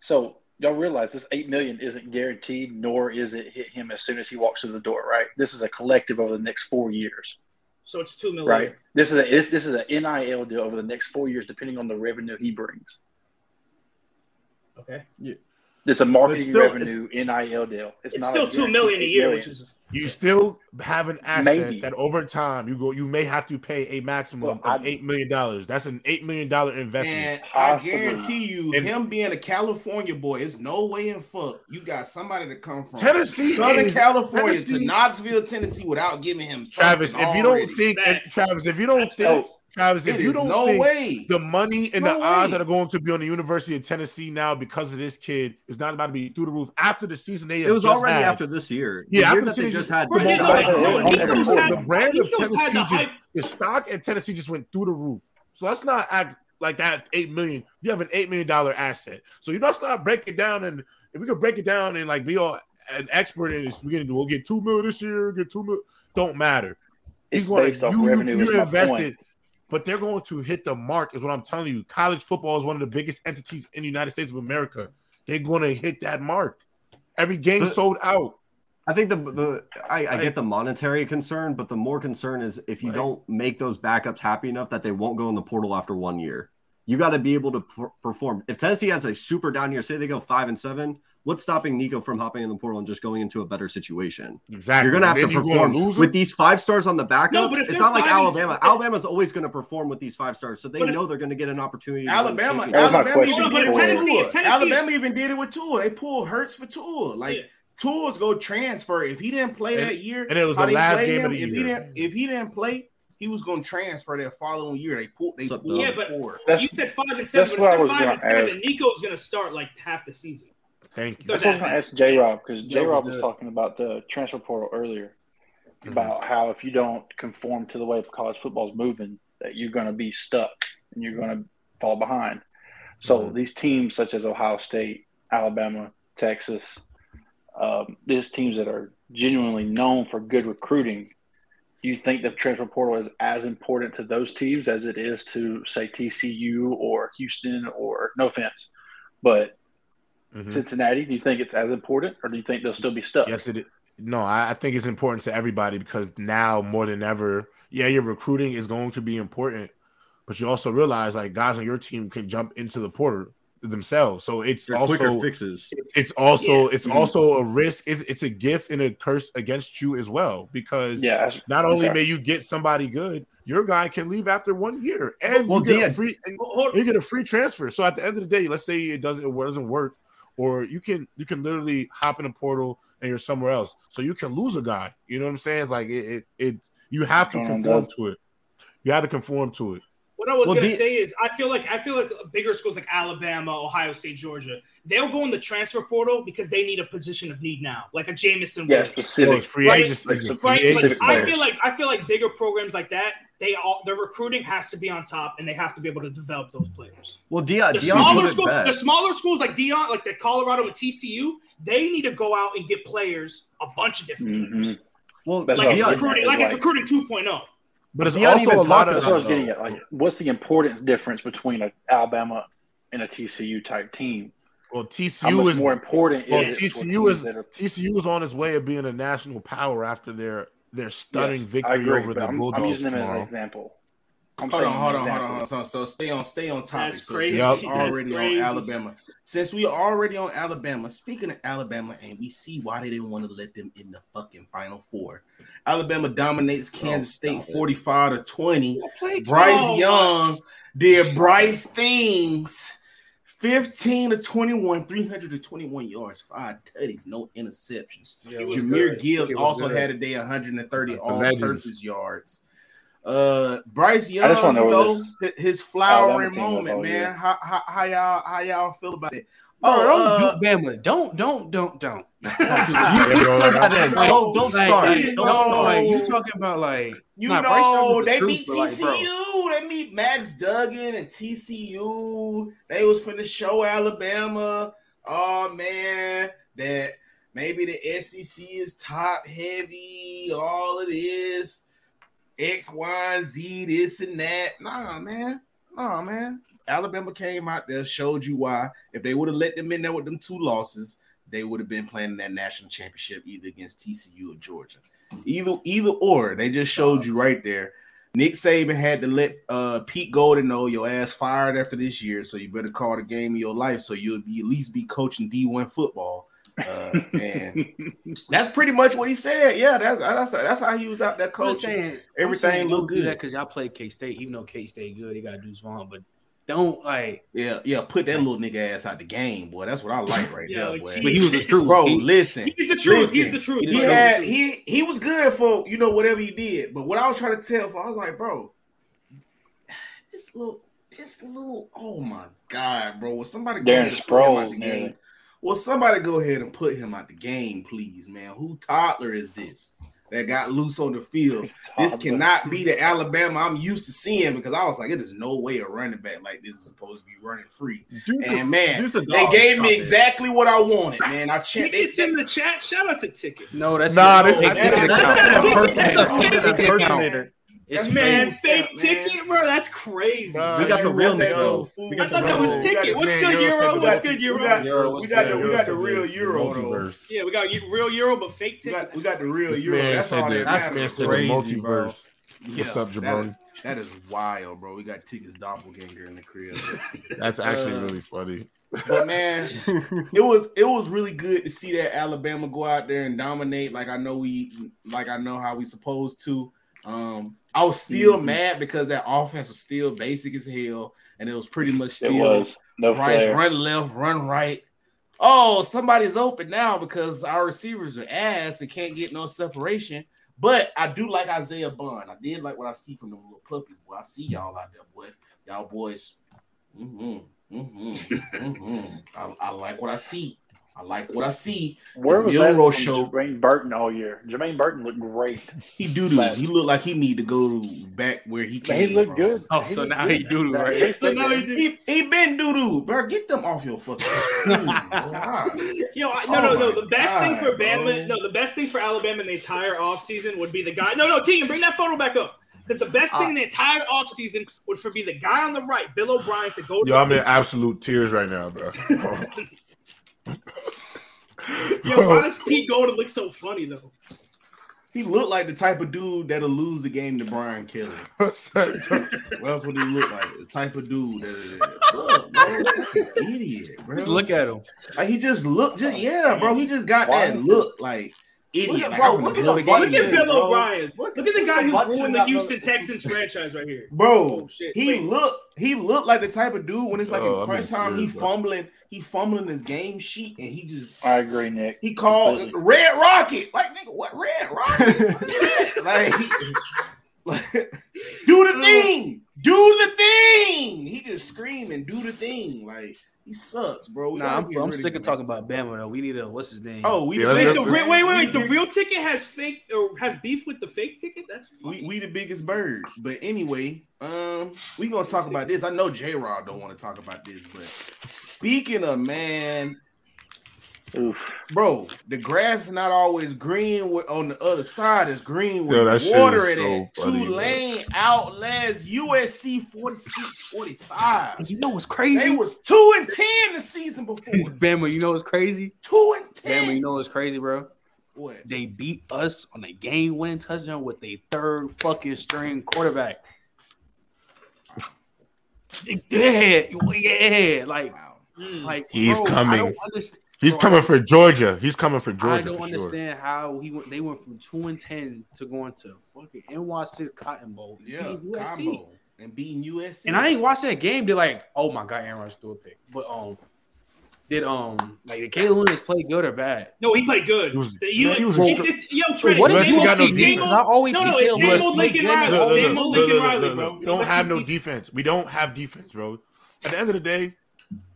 So y'all realize this eight million isn't guaranteed, nor is it hit him as soon as he walks through the door, right? This is a collective over the next four years, so it's two million. right? This is a this, this is an NIL deal over the next four years, depending on the revenue he brings. Okay. Yeah. It's a marketing still- revenue NIL deal. It's, It's not still a two million a year, million. which is You still have an asset Maybe. that over time you go you may have to pay a maximum Well, of I- eight million dollars. That's an eight million dollar investment. And I guarantee you, And- him being a California boy, it's no way in fuck you got somebody to come from Tennessee Southern is- California Tennessee- to Knoxville, Tennessee, without giving him Travis, if you already. don't think, if, Travis, if you don't That's think, facts. Travis, It if you don't no think way. the money and No the odds that are going to be on the University of Tennessee now because of this kid is not about to be through the roof after the season they It was just already had. after this year. The Yeah, after year the that they season just just- had. Bro, Come yeah, on, no, guys. no, on, Nico's every- had- the brand of Tennessee the just hype. the stock at Tennessee just went through the roof. So let's not act like that. Eight million. You have an eight million dollar asset. So you let's not break it down and if we could break it down and like be all an expert in this, we're gonna do. We'll get two million this year. Get two million. Don't matter. He's It's going to off you, revenue, you is invested, point. But they're going to hit the mark. Is what I'm telling you. College football is one of the biggest entities in the United States of America. They're going to hit that mark. Every game But- sold out. I think the the I, I get the monetary concern, but the more concern is if you Right. don't make those backups happy enough that they won't go in the portal after one year. You got to be able to per- perform. If Tennessee has a super down year, say they go five and seven, what's stopping Nico from hopping in the portal and just going into a better situation? Exactly. You're gonna have to then you're gonna perform with these five stars on the backups. No, but if it's not like Alabama. seven- Alabama's always going to perform with these five stars, so they But if- know they're going to get an opportunity. to Alabama, championship. That was my Alabama even did it but with if Tennessee- Tua. Tennessee Alabama is- even did it with Tua. They pulled Hurts for Tua. Like Yeah. Tua's go transfer. If he didn't play And- that year, and it was how the last game him, of the if year. He didn't, if he didn't play, he was going to transfer that following year. They pulled. They pulled. Yeah, but- forward. You said five and seven, that's but what I if they're was five and seven, ask. then Nico's going to start like half the season. Thank you. that's what I was going to ask J Rob because J Rob was good. talking about the transfer portal earlier Mhm. about how if you don't conform to the way college football is moving, that you're going to be stuck and you're going to fall behind. So Mhm. these teams such as Ohio State, Alabama, Texas, um, these teams that are genuinely known for good recruiting, do you think the transfer portal is as important to those teams as it is to say TCU or Houston or no offense, but Mhm. Cincinnati? Do you think it's as important, or do you think they'll still be stuck? Yes, it is. No, I, I think it's important to everybody because now more than ever, yeah, your recruiting is going to be important, but you also realize like guys on your team can jump into the portal themselves. So it's They're quicker also fixes. it's also Yeah. it's Mhm. also a risk. It's it's a gift and a curse against you as well because Yeah, not only okay. may you get somebody good, your guy can leave after one year and Well, you get a free and you get a free transfer. So at the end of the day, let's say it doesn't it doesn't work, or you can you can literally hop in a portal and you're somewhere else. So you can lose a guy. You know what I'm saying? It's like it it, it you have to conform to it. You have to conform to it. What I was Well, gonna do- say is, I feel like I feel like bigger schools like Alabama, Ohio State, Georgia, they'll go in the transfer portal because they need a position of need now, like a Jameson. yeah, Williams. Well, specific. it's free Right, agency. like it's Right, like, Specific I feel like I feel like bigger programs like that, they all their recruiting has to be on top, and they have to be able to develop those players. Well, Dion, The Dion smaller put it schools, the smaller schools like Dion, like the Colorado and TCU, they need to go out and get players, a bunch of different players. Mhm. Well, like it's I was Dion, recruiting, getting like at, it's recruiting 2.0. But it's Dion also a lot talked of That's what I was getting at. Like, what's the importance difference between a Alabama and a TCU type team? well TCU is more important well is TCU is are- TCU is on its way of being a national power after their their stunning Yes, victory agree, over the I'm, Bulldogs I'm using them as an example. I'm Hold on, hold an on, hold on, hold on. So, so stay on, stay on topic. That's so crazy. since we Yep. already That's on crazy. Alabama, since we are already on Alabama. Speaking of Alabama, and we see why they didn't want to let them in the fucking Final Four. Alabama dominates Kansas stop State forty-five to twenty. Oh, Bryce Young did Bryce things. 15 to 21, 321 yards, five tutties, no interceptions. He was Jahmyr good. Gibbs also good. had a day 130 all purpose yards. Uh, Bryce Young, just wanna know though, his flowering Alabama team was moment, man. year. How, how how y'all how y'all feel about it? Bro, Oh, don't uh, do Bama. Don't, don't, don't, don't. You, you slid that in. Don't, don't Like, start. like, Don't no, start. like, you talking about like You nah, know, was the they truth, beat but, like. TCU. they beat Max Duggan and TCU. They was finna show Alabama. Oh man, that maybe the SEC is top heavy. All of this X, Y, and Z, this and that. Nah, man. Nah, man. Alabama came out there, showed you why. If they would have let them in there with them two losses, they would have been playing that national championship either against TCU or Georgia. Either either or. They just showed you right there. Nick Saban had to let uh, Pete Golding know your ass fired after this year, so you better call the game of your life so you'll be at least be coaching D1 football. Uh, and that's pretty much what he said. Yeah, that's that's that's how he was out there I'm coaching. saying Everything look look good good. because y'all play K State, even though K State good, they got Deuce Vaughn, but don't like. Yeah, yeah, put that little nigga ass out the game, boy. That's what I like right Yo, there, boy. geez. But he was the truth. Bro, He- listen. He's the truth. He's the truth. He he had truth. he he was good for you know whatever he did. But what I was trying to tell, for I was like, bro, this little, this little, oh my god, bro. Was somebody go Darren ahead and put him out Sproles, the man. game? Will somebody go ahead and put him out the game, please, man? Who toddler is this that got loose on the field? This cannot be the Alabama I'm used to seeing because I was like, it is no way a running back like this is supposed to be running free. Deuce a- And man, Deuce they gave me exactly what I wanted, man. I checked Tickets it. in the chat. Shout out to Ticket. No, that's Nah, a this- fake that's- ticket that's- account. That's an That's a impersonator. fake That's an ticket account. impersonator. It's Man, fake fake stuff, man. ticket, bro. That's crazy. Bruh, We got the you real want that nigga. old fool. We I got thought the that was real- We got ticket. this What's man good, Euro Euro? said What's that- good, We Euro? got, Euro, we got the we got the real Euro multiverse. Yeah, we got real Euro, but fake We ticket. got, we got the real This Euro. man That's all that. that matters. man said the Crazy, multiverse. What's up, that jabroni? That is wild, bro. We got Ticket's doppelganger in the crib. That's actually Uh, really funny. But man, it was it was really good to see that Alabama go out there and dominate like I know we like I know how we supposed to. Um I was still Mhm. mad because that offense was still basic as hell and it was pretty much still no Bryce flair. run left, run right. Oh, somebody's open now because our receivers are ass and can't get no separation. But I do like Isaiah Bond. I did like what I see from them little puppies. Boy, I see y'all out there, boy. Y'all boys. Mm-hmm, mm-hmm, mm-hmm. I, I like what I see. I like what I see. Where was Euro that show. Jermaine Burton oh, all year? Jermaine Burton looked great. He do do. He looked like he need to go back where he Man, came. he looked from. good. Oh, He so now good. he doo-doo, right? K-State So now he He, he been doo doo, bro. Get them off your fucking. screen. Yo, I, no, Oh no, no. The best thing for God, Bama, no, the best thing for Alabama in the entire offseason would be the guy. No, no, Tegan, bring that photo back up. Because the best thing in the entire offseason would for be the guy on the right, Bill O'Brien, to go to Yo, I'm in absolute tears right now, bro. Yo, why does Pete Golding look so funny though? He looked like the type of dude that'll lose the game to Brian Kelly. Well, that's what he looked like. The type of dude that look, bro, fucking idiot, bro. Just look at him. like he just looked, just yeah, bro. He just got Why that is look like idiot. Look at- like, bro, I'm look at the the game Look at Bill bro. O'Brien. Look Look at the guy who butt ruined the Houston motherfucker. Texans franchise right here. Bro, Oh, shit. he Wait. looked he looked like the type of dude when it's like Oh, in crunch time, he bro. fumbling, he fumbling his game sheet, and he just I agree, Nick. he called Completely. Red Rocket. Like nigga, what Red Rocket? What is like, like, do the thing, do the thing. He just screaming, do the thing. Like he sucks, bro. We Nah, I'm, I'm sick of talking about Bama though. We need a what's his name? Oh, we Yeah, the Wait, the, wait, wait, wait, wait. The real ticket has fake or has beef with the fake ticket? That's funny. we, we the biggest bird. But anyway, um, we gonna talk about this. I know J Rod don't want to talk about this, but speaking of man, Oof. bro, the grass is not always green with, on the other side. It's green with Yo, that water in it. so funny, Tulane outlast USC 46-45. You know what's crazy? They was two and ten the season before. Bama, you know what's crazy? two and ten. Bama, you know what's crazy, bro? What? They beat us on a game winning touchdown with a third fucking string quarterback. Yeah, yeah, like, Wow. Like He's bro, I coming. Don't understand. He's bro, coming for Georgia. He's coming for Georgia. I don't for sure. understand how he went. They went from two and ten to going to fucking NY six Cotton Bowl. Yeah, beating USC. combo and beating USC. And I ain't watched that game. They're like, oh my god, Aaron Rodgers threw a pick. But um, Did um like did Caleb Williams play good or bad? No, he played good. He was- you, man, he was it's, it's, yo, Trent, what it's is USC got no same defense. I always No, see no, it's Caleb same old Lincoln. Riley. Look, look, Same old Lincoln Riley, bro. We don't have no defense. We don't have defense, bro. At the end of the day,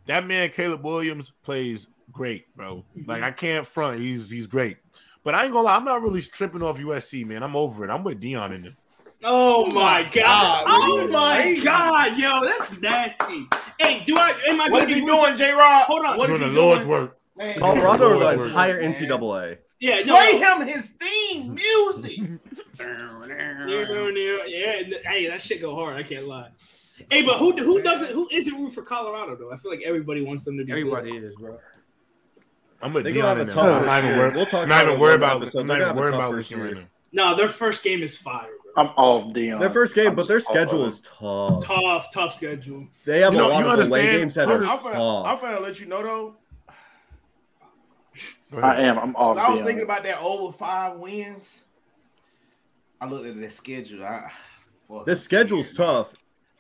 that man Caleb Williams plays great, bro. Mm-hmm. Like I can't front. He's he's great. But I ain't gonna lie, I'm not really tripping off USC, man. I'm over it. I'm with Deion in there. Oh, oh my god! Oh my god, yo, that's nasty. Hey, do I? Am I What gonna he be doing, J Rod? Hold on. What is Doing he the Lord's doing? work. Man, Colorado or the entire man. NCAA? Yeah, no. Play no. him his theme music. Yeah, hey, that shit go hard. I can't lie. Hey, but who who doesn't who isn't root for Colorado though? I feel like everybody wants them to be. Everybody good. is, bro. I'm with They Deion gonna in have there. a I'm not even first worried. We'll talk not even about worried it about. episode. I'm not even gonna worried about tough this right now. No, their first game is fire. Bro. I'm all Deion. Their first game, I'm but their just off of schedule is tough. Tough, tough schedule. They have You know- a lot you of away games that you are I'm finna, I'm tough. finna let you know though. I am. I'm off. I was thinking about that over five wins. I looked at the schedule. I, fuck, This schedule's man. tough.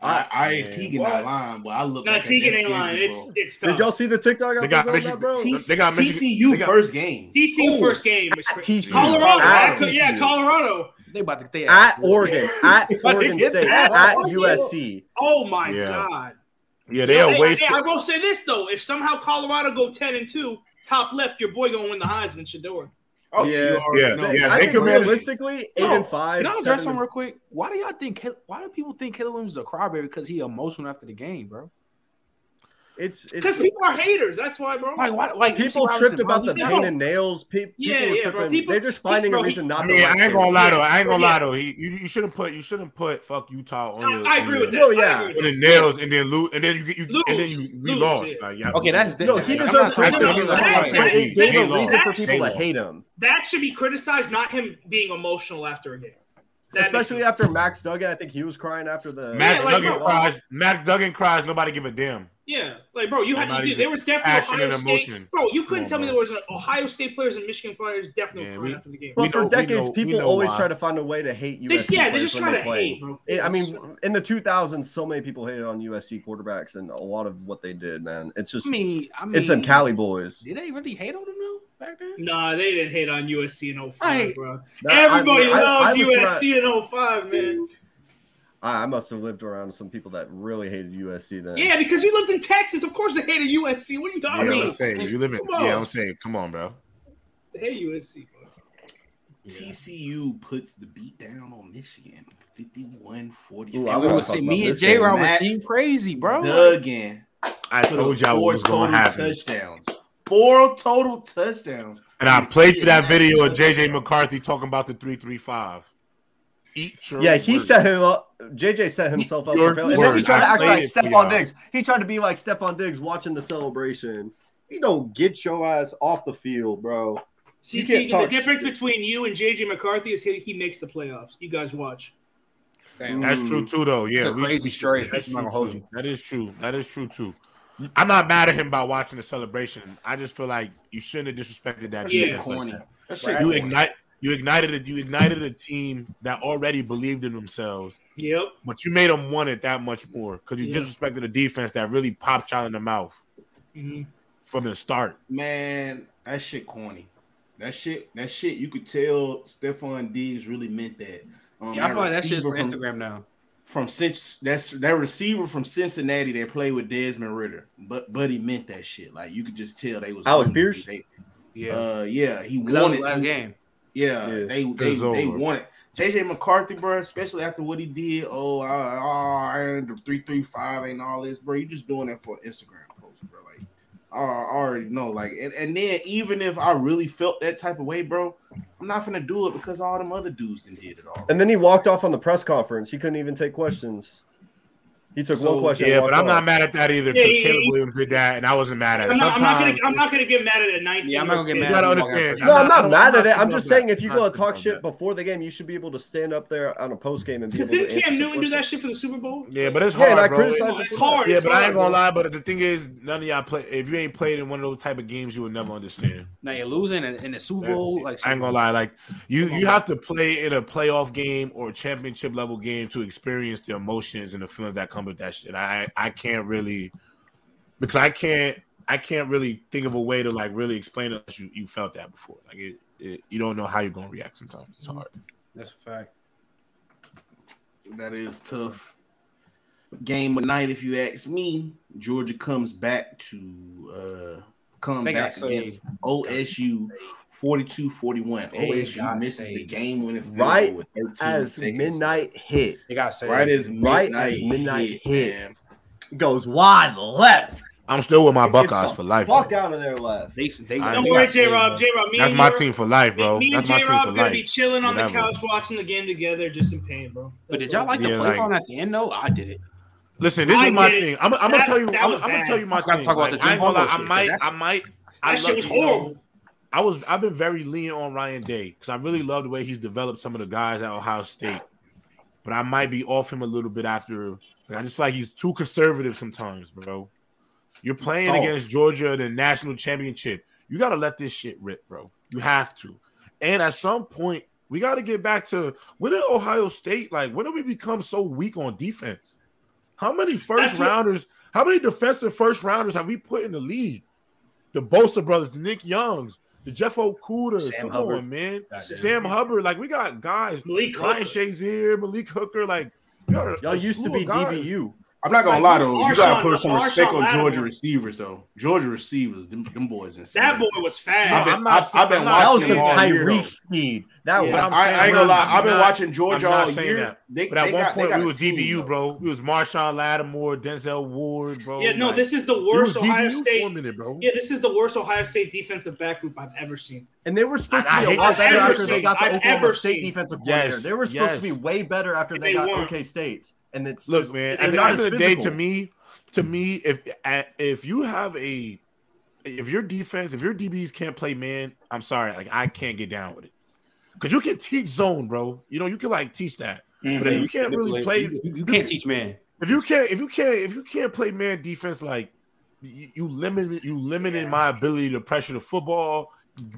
I, I ain't Man, Tegan what? not lying, but I looked. Nah, back at Tegan ain't lying. schedule, It's it's Did y'all see the TikTok? They got episode Michigan- that, bro? T- They got TCU they got- first game. TCU Ooh. first game. TCU. Colorado. At I could- yeah, Colorado. They about to they At Oregon, at Oregon State, that. at. USC. Oh my Yeah. god. Yeah, they Yo, are hey, wasted. I will say this though: if somehow Colorado go ten and two, top left, your boy gonna win the Heisman. Shedeur. Oh Yeah. you Yeah, know. yeah, I they think realistically, eight Bro, and five. Can I seven address and- something real quick? Why do y'all think? Why do people think Caleb Williams is a crybaby because he emotional after the game, bro? It's Because people are haters. That's why, bro. Like, why? Like MC people tripped about the he's- pain and nails. Pe- people Yeah, were yeah, tripping. bro. People- They're just finding bro, a he- reason not I to. mean, like I ain't gonna lie though. I ain't gonna lie though. He, you, you shouldn't put you shouldn't put fuck Utah on I, your. I on agree your- with that. No, yeah. agree with on the nails, and then lose, and then you get you, Lose. and then you we Lose, lost. yeah. Like, yeah. Okay, that's No, he I'm deserved not criticism. no, about no, That's no, what I'm no, saying. no, It gave a reason for people to hate him, That should be criticized, not him being emotional after a game. That especially after Max Duggan. I think he was crying after the. Max, Yeah, like, Duggan bro. cries. Matt Duggan cries. Nobody give a damn. Yeah, like bro, you had Nobody's dude, there was definitely passion Ohio and State. emotion. Bro, you couldn't on, tell me bro. there was an Ohio State players and Michigan players definitely Yeah, we- after the game. Well, We for know- we decades, know- we people know always why. try to find a way to hate They, USC. yeah, they players just when try to play. hate, bro. It- I mean, in the 2000s, so many people hated on USC quarterbacks and a lot of what they did. Man, it's just I mean, I mean, it's them Cali boys. Did they really hate on them though back then? Nah, they didn't hate on USC in 05, Right. bro. That- I Everybody I- I loved was USC in 05, man. I, I must have lived around some people that really hated USC then. Yeah, because you lived in Texas. Of course they hated USC. What are you Yeah, talking I'm about? saying you live in. Come on. Yeah, I'm saying, come on, bro. They hate USC, bro. TCU puts the beat down on Michigan, 51 Ooh, I We wanna would say me and this J. Rod would Max seem crazy, bro. Duggan. I told y'all what was going to happen, touchdowns. Four total touchdowns. and I played you that video of JJ McCarthy talking about the three three five. Eat your. Yeah, he words. set him up. JJ set himself up Your for failure. And then he tried to act like it for Stefon. Diggs. He tried to be like Stefon Diggs watching the celebration. You don't get your ass off the field, bro. See, You can't see, the talk difference shit. between you and JJ McCarthy is he, he makes the playoffs. You guys watch. Damn. That's true mm. too, though. Yeah, It's a we- crazy we- straight. That's true not gonna hold too. That is true. That is true too. I'm not mad at him about watching the celebration. I just feel like you shouldn't have disrespected that Yeah. defense. like Corny. that. That shit You corny. ignite. You ignited it. You ignited a team that already believed in themselves, Yep. but you made them want it that much more because you Yeah. disrespected a defense that really popped y'all in the mouth hmm from the start. Man, that shit corny. That shit, that shit, you could tell Stefon Diggs really meant that. Um, Yeah, I feel like that shit receiver for from- Instagram now. From since that's that receiver from Cincinnati that played with Desmond Ridder, but but he meant that shit. Like you could just tell they was Alec hungry. Pierce? They, Yeah, uh, yeah, he 'Cause that wanted. the last game. Yeah, Yeah. they they, they over. wanted JJ McCarthy, bro. Especially after what he did. Oh, I, ain't the three three five ain't all this, bro. You just doing that for an Instagram post, bro. Like I already know. Like, and, and then even if I really felt that type of way, bro, I'm not gonna do it because all them other dudes did it all. And then he walked off on the press conference. He couldn't even take questions. He took So, one question. Yeah, but I'm not off. mad at that either because he- Caleb Williams did that, and I wasn't mad at it. I'm not, I'm not gonna. I'm not gonna get mad at a 19. Yeah, I'm not gonna get You gotta understand. No, I'm I'm not not- mad at it. I'm just saying if you go not to talk shit before the game, you should be able to stand up there on a post game and be Because able to didn't Cam Newton do that shit for the Super Bowl? Yeah, but it's Yeah, hard, I bro. criticized It's hard. Yeah, but I ain't gonna lie. But the thing is, none of y'all play. If you ain't played in one of those type of games, you would never understand. Now you're losing in, in the Super Bowl. Like I ain't gonna lie. Like you, you have to play in a playoff game or a championship level game to experience the emotions and the feelings that come with that shit. I, I can't really because I can't I can't really think of a way to like really explain it unless you, you felt that before. Like it, it, you don't know how you're gonna react sometimes. It's hard. That's a fact. That is tough. Game of night, if you ask me. Georgia comes back to uh come back saved. against OSU 42-41. OSU got misses the game winning field Right with 13 As seconds. midnight hit They got saved. Right as Right midnight, as midnight hit, hit. man. goes wide left. I'm still with my Buckeyes for life. Fuck bro. out of there left. They, they, I- Don't worry, J Rob. J Rob, me That's and my team for life, bro. Me, me and J team Rob gonna be chilling on the couch watching the game together, just in pain, bro. But did y'all all. like the Yeah, play like- on at the end though? I did it. Listen, this I is my did it. thing. I'm, I'm gonna tell you. I'm, I'm gonna tell you my I gotta thing. talk about Like, the I ain't gonna lie. I might. I might. I That shit love- was you know. I was. I've been very lenient on Ryan Day because I really love the way he's developed some of the guys at Ohio State. But I might be off him a little bit after. Like, I just feel like he's too conservative sometimes, bro. You're playing Soft. against Georgia in the national championship. You got to let this shit rip, bro. You have to. And at some point, we got to get back to when did Ohio State like? When did we become so weak on defense? How many first That's what- rounders? How many defensive first rounders have we put in the league? The Bosa brothers, the Nick Youngs, the Jeff Okudahs. Sam Come Hubbard. on, man. Goddamn. Sam Hubbard. Like we got guys. Malik Ryan Hooker. Shazier, Malik Hooker. Like we got a- Y'all used to be guys. DBU. I'm not gonna Like, lie though, you gotta put some respect Marshon on Georgia Lattimore. receivers though. Georgia receivers, them, them boys insane. That boy was fast. I've been- I'm not I've- I've been I'm That was watching some them all year, Tyreek speed. That Yeah. was. I'm I, saying, I ain't gonna lie, I've been not- watching Georgia I'm not all saying year. that. They, But at they one got, they point, got we a was team, DBU, though. bro. We was Marshon Lattimore, Denzel Ward, bro. yeah, no, Like, this is the it was worst Ohio DBU State. for a minute, bro. Yeah, this is the worst Ohio State defensive back group I've ever seen. And they were supposed I- I to be hate a lot to say better it, after they got the I've Oklahoma ever State seen. defensive Yes, coordinator. They were supposed to be way better after they, They got weren't. OK State. And it's Look, just, man. At the end of the day, to me, to me, if if you have a if your defense, if your DBs can't play man, I'm sorry, like I can't get down with it. Cause you can teach zone, bro. You know, you can like teach that. Mm-hmm. But if you can't really play, You, you can't teach man. if you can't, if you can't, if you can't play man defense, like you, you limit, you limited my ability to pressure the football,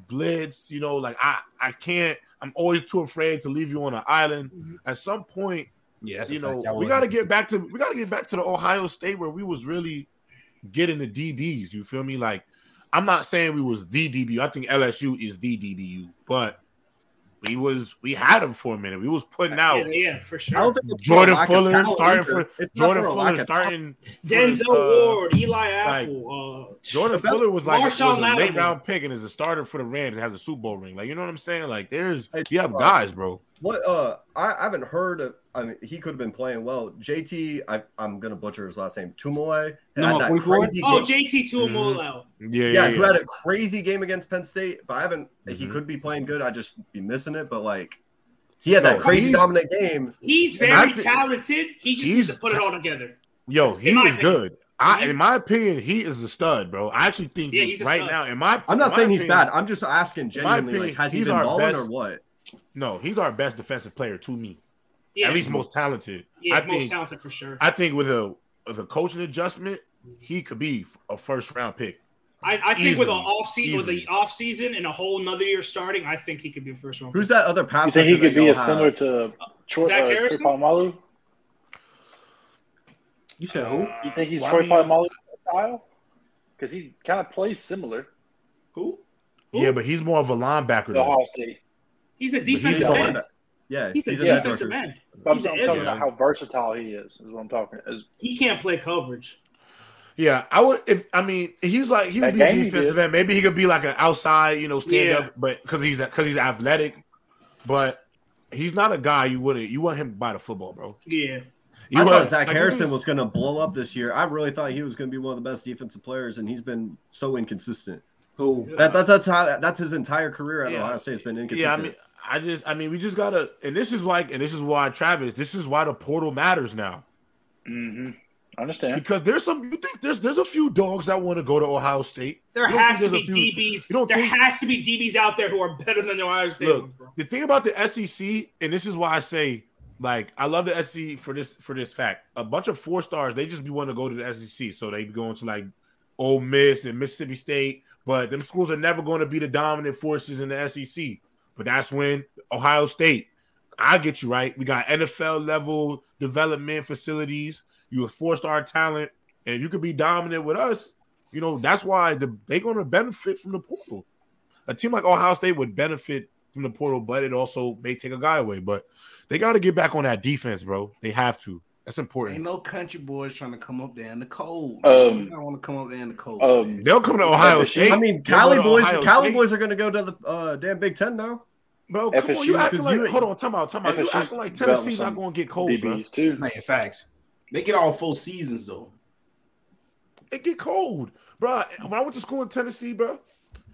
blitz. You know, like I, I can't. I'm always too afraid to leave you on an island. Mm-hmm. At some point, Yeah, that's you know, we got to get back to we got to get back to the Ohio State where we was really getting the DBs. You feel me? Like I'm not saying we was the DBU. I think LSU is the DBU, but we was we had them for a minute. We was putting out Yeah, yeah, for I sure. don't think Jordan for a lack of Fuller starting either. for It's Jordan for Fuller of talent. starting. for, Denzel uh, Ward, Eli Apple, uh, Jordan Fuller was like was a late round pick and is a starter for the Rams. and Has a Super Bowl ring. Like you know what I'm saying? Like there's you have uh, guys, bro. What uh I, I haven't heard of I mean he could have been playing well. JT, I I'm gonna butcher his last name. Tumole had No, that 24? crazy oh game. JT Tuimoloau. Yeah, yeah, yeah, who had a crazy game against Penn State, but I haven't he Mhm. could be playing good. I just be missing it. But like he had that No, crazy dominant game. He's And I very talented. He just needs to put it all together. Yo, he in is opinion. good. I, in my opinion, he is a stud, bro. I actually think Yeah, he's right now, in my, I'm not in my saying he's bad. I'm just asking genuinely, opinion, like, has he been our balling best- or what? No, he's our best defensive player to me. Yeah, At least most talented. yeah, I most think. talented for sure. I think with a with a coaching adjustment, he could be a first round pick. I, I think with an off season, with the off season and a whole another year starting, I think he could be a first round. Who's that other pass? You passer? think he could be y'all similar to Troy, Zach uh, Harrison? Troy Polamalu? You said who? You think he's Why Troy do Polamalu style? Because he kind of plays similar Who? Yeah, but he's more of a linebacker. to Ohio State. He's a he's defensive a end. Linebacker. Yeah, He's a he's, a defensive defensive end. But I'm, He's an I'm talking edge. about how versatile he is. Is what I'm talking. Is He can't play coverage. Yeah, I would. If I mean, he's like he would That be a defensive did. end. Maybe he could be like an outside, you know, stand Yeah. up, but because he's because he's athletic. But he's not a guy you wouldn't you want him by the football, bro. Yeah. You I want- thought Zach like, Harrison this was going to blow up this year. I really thought he was going to be one of the best defensive players, and he's been so inconsistent. Who? That, that that's how that's his entire career at Yeah. Ohio State has been inconsistent. Yeah, I mean, I just, I mean, we just gotta, and this is like, and this is why Travis, this is why the portal matters now mm-hmm. I understand. because there's some. You think there's there's a few dogs that want to go to Ohio State. There You has to be a few- DBs. you don't There think- has to be DBs out there who are better than the Ohio State Look, ones, bro. the thing about the SEC, and this is why I say, like, I love the SEC for this for this fact. A bunch of four stars, they just be wanting to go to the SEC, so they be going to like Ole Miss and Mississippi State, but them schools are never going to be the dominant forces in the SEC. But that's when Ohio State, I get you right. We got NFL level development facilities. You a four star talent, and if you could be dominant with us, You know, that's why the, they're going to benefit from the portal. A team like Ohio State would benefit from the portal, but it also may take a guy away. But they got to get back on that defense, bro. They have to. That's important. Ain't no country boys trying to come up there in the cold. Um, I don't want to come up there in the cold. um. They'll come to Ohio State. I mean, Cali boys, Cali State. boys are going to go to the uh, damn Big Ten now. Bro, come on. You acting like, you- hold on, time out, time out. You acting like Tennessee's not going to get cold, bro. DBs too. Man, facts. they get all four seasons though. It get cold, bro. When I went to school in Tennessee, bro,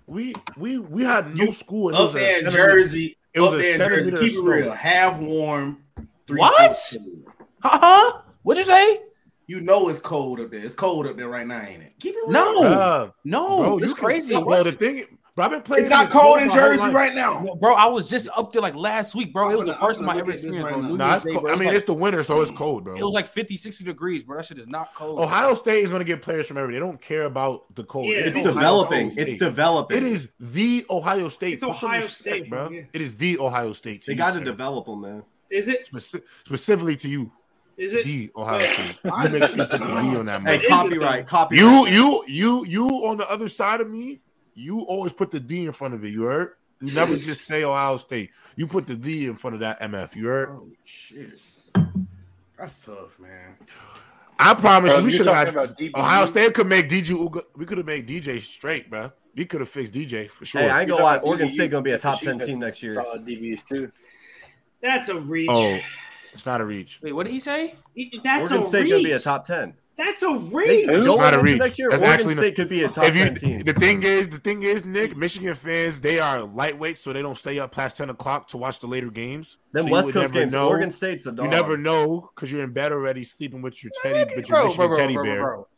we we we had no You- school. it Up there in centimeter- Jersey, it was up a there in Jersey. Keep it real. Half warm. three What? fourths cold. Huh? What'd you say? You know it's cold up there. It's cold up there right now, ain't it? Keep it real. No, Bruh, no, bro, it's you can- crazy. Bro, the thing, bro, I've been playing. It's not cold in Jersey right now. No, bro, I was just up there like last week, bro. It was I'm the first time I ever look at this experienced, right bro. now. New Nah, Year's it's Day, cold. bro. I mean, like- it's the winter, so it's cold, bro. It was like 50, 60 degrees, bro. That shit is not cold. Ohio State is going to get players from everywhere. They don't care about the cold. Yeah, It's Ohio developing. It's developing. It is the Ohio State. It's Put some Ohio respect, State, bro. yeah. It is the Ohio State. They got to develop them, man. Is it? Speci- specifically to you, Is it? the Ohio State. I You make me put the D on that Hey, man. copyright, copyright. You, you, you, you on the other side of me. You always put the D in front of it. You heard? You never just say Ohio State. You put the D in front of that MF. You heard? Oh shit. That's tough, man. I promise Bro, you, we should talking have. about Ohio State could make DJ. Uga- We could have made DJ straight, bro. We could have fixed DJ for sure. Hey, I ain't gonna lie. Oregon State gonna be a top ten team next year. Solid DBs too. That's a reach. oh, it's not a reach. Wait, what did he say? That's Oregon a State reach. gonna be a top ten. That's a Hey, reach. Who? going Not a into reach. next year, That's Oregon actually State could be a top If you, ten team. the thing is, the thing is, Nick, Michigan fans, they are lightweight, so they don't stay up past ten o'clock to watch the later games. Them so you West would Coast never games, know. Oregon State's a dog. You never know because you're in bed already, sleeping with your teddy, with your Bro, Michigan bro, bro, teddy bear. bro, bro.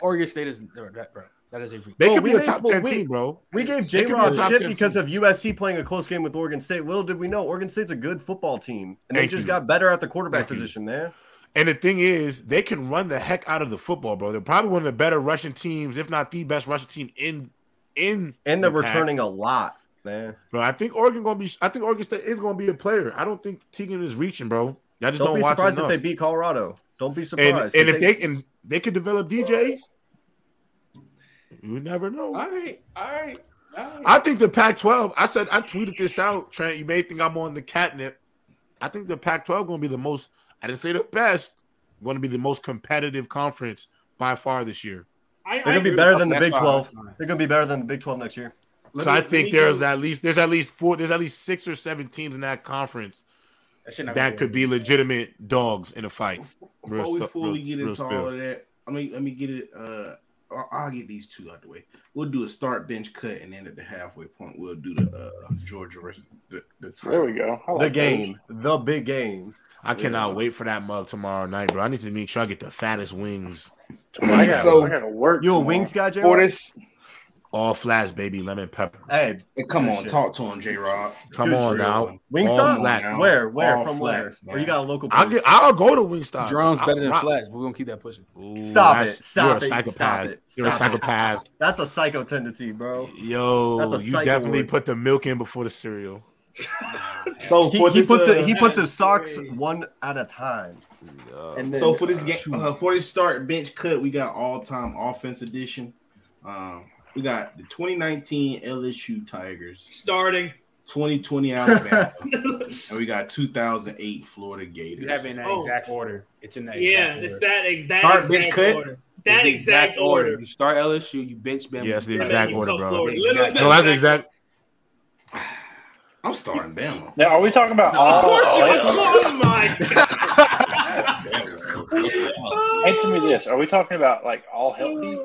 Oregon State is bro, that, bro. That is a reach. They could be a top ten we- team, bro. We gave They J could be a Rod shit because team. of USC playing a close game with Oregon State. Little did we know Oregon State's a good football team, and Thank they just you. got better at the quarterback Thank you. position, man. And the thing is, they can run the heck out of the football, bro. They're probably one of the better rushing teams, if not the best rushing team in in And they're the pack. returning a lot, man. Bro, I think Oregon gonna be. I think Oregon State is gonna be a player. I don't think Tegan is reaching, bro. I just Don't, don't, be watch surprised enough. if they beat Colorado. Don't be and surprised. and 'cause if they can, they could develop DJ. You never know. All right, all right, all right. I think the Pac-12. I said I tweeted this out. Trent, you may think I'm on the catnip. I think the Pac-12 going to be the most. I didn't say the best. Going to be the most competitive conference by far this year. I, they're gonna be better than the Big Twelve. They're gonna be better than the Big Twelve next year. Let so me- I think there's go- at least there's at least four. There's at least six or seven teams in that conference That, that gonna could be legitimate dogs in a fight. Before Real we fully real- get real into spill. all of that, let me let me get it. Uh, I'll, I'll get these two out the way. We'll do a start bench cut, and then at the halfway point, we'll do the uh, Georgia rest. The, the There we go. Like The those. game, the big game. I cannot Yeah. wait for that mug tomorrow night, bro. I need to make sure I get the fattest wings. I gotta, So- I gotta work. You a wings guy, J. For this, All flats, baby, lemon pepper. Hey, hey, come on, shit. talk to him, J. Rod. Come Dude, on real now. one. Wingstop? Flat. now. where, where, All from flats, where? Or you got a local? I'll get. I'll go to Wingstop. Drone's I'll better than flats, but we're gonna keep that pushing. Ooh, Stop it. Stop it. You're a psychopath. Stop it. You're a Stop it. psychopath. That's a psycho tendency, bro. Yo, you definitely word. put the milk in before the cereal. So He, for he this, puts uh, it, he puts his socks crazy. one at a time. And then, so for this uh, game, uh, for this start bench cut, we got all time offense edition. Um, we got the 2019 LSU Tigers, starting. 2020 Alabama, and we got 2008 Florida Gators. You have it in that Oh. exact order. It's in that yeah, exact it's order. that that Start bench exact cut? order. That the exact order. You start LSU, you bench Bama. Yeah, it's the exact order, bro. Florida. Exact- Literally, No, that's exact. I'm starting Bama. Now, are we talking about all? Of course you. all- Oh my. God. Answer me this: Are we talking about like all healthy?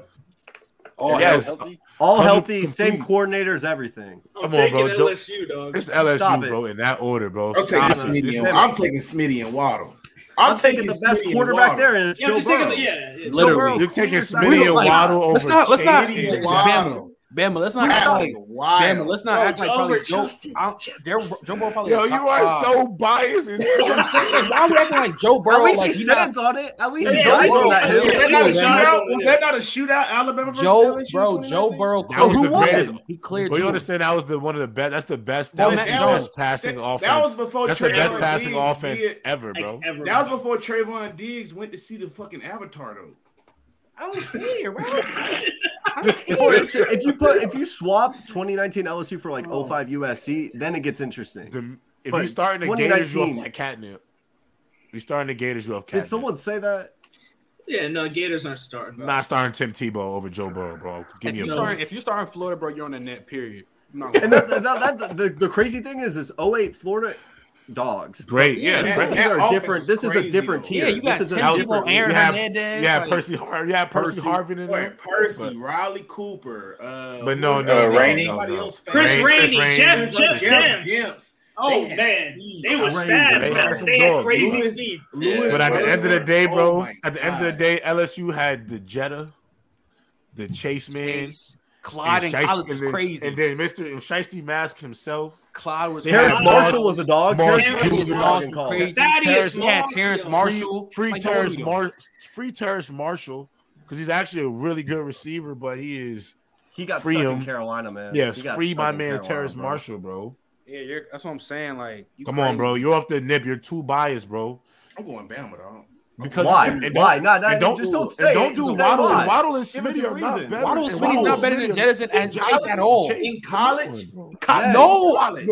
All Yes. healthy? all healthy, same complete. coordinators, everything. I'm Come on, taking bro. LSU, dog. It's LSU, Stop it. bro, in that order, bro. I'm taking Smitty. And, I'm taking Smitty and Waddle. I'm, taking the best Smitty and quarterback Waddle. there, and it's Yeah, I'm Joe just taking Burrow. the yeah. yeah. Literally. Burrow, You're taking Smitty and Like, Waddle over let's not- let's not- Chase and and- Waddle. Bama, let's not Wow. act like Wild. Bama. Let's not Bro, act like probably Joe. I'm, Joe, Joe Burrow probably. Yo, a you are five. so biased. And You know what I'm saying? Why are we acting like Joe At Burrow? least Like he he not, stands on it. At least he Yeah, dies bro, on that hill. Was that not a shootout? Was that not a shootout? Alabama versus Joe, LSU bro, Joe Burrow. That Oh, was who the won? greatest. He cleared But you understand that was the one of the best. That's the best. That Well, was Mac the Jones. best passing That offense. was before That's the best passing Diggs offense did- ever, bro. Like, ever. That was before Trevon Diggs went to see the fucking Avatar though. I was here. If you, if you put if you swap 2019 LSU for like 05 USC, then it gets interesting. The, if but you start in the Gators, you have like catnip. You start in the Gators, you have. catnip. Did someone say that? Yeah, no, Gators aren't starting. Bro. Not starting Tim Tebow over Joe Burrow, bro. Give if me a you start, if you start in Florida, bro, you're on the net. Period. and that, that, that, the, the crazy thing is, is 08 Florida dogs. Great, yeah. yeah. These, that are different. This is a different though. tier. Yeah, you got this is a Aaron you have, Hernandez. Yeah, like, Percy. Har- yeah, Percy, Harvin in there. Percy, Riley Cooper. Uh, but no, no, uh, no, Rainey. No, no. Chris Rainey, Jeff, Jeff, Jeff Gibbs. Oh they man, they was fast. They, had, they had crazy Lewis, speed. Lewis, but at the end of the day, bro, oh at the end of the day, LSU had the Jetta, the Chase Man, Clyde and, and College was crazy. And then Mr. Shiesty Mask himself. Clyde was Terrence. Marshall was a dog. Marshall Terrence, was a dog and crazy. Terrence, yeah, Terrence Marshall. Free, free like, Terrence Mar- free Terrence Marshall because he's actually a really good receiver, but he is he got free stuck him. in Carolina, man. Yes, free my man Carolina, Terrence bro. Marshall, bro. Yeah, that's what I'm saying. Like, come crazy. on, bro, you're off the nip. You're too biased, bro. I'm going Bama, though. Because why? And, why? No, no, don't, just don't say. Don't do Waddle. Why. Waddle and Smitty are not better. Waddle and Smitty's not better than Jefferson and Chase at all. In college, no, college, no,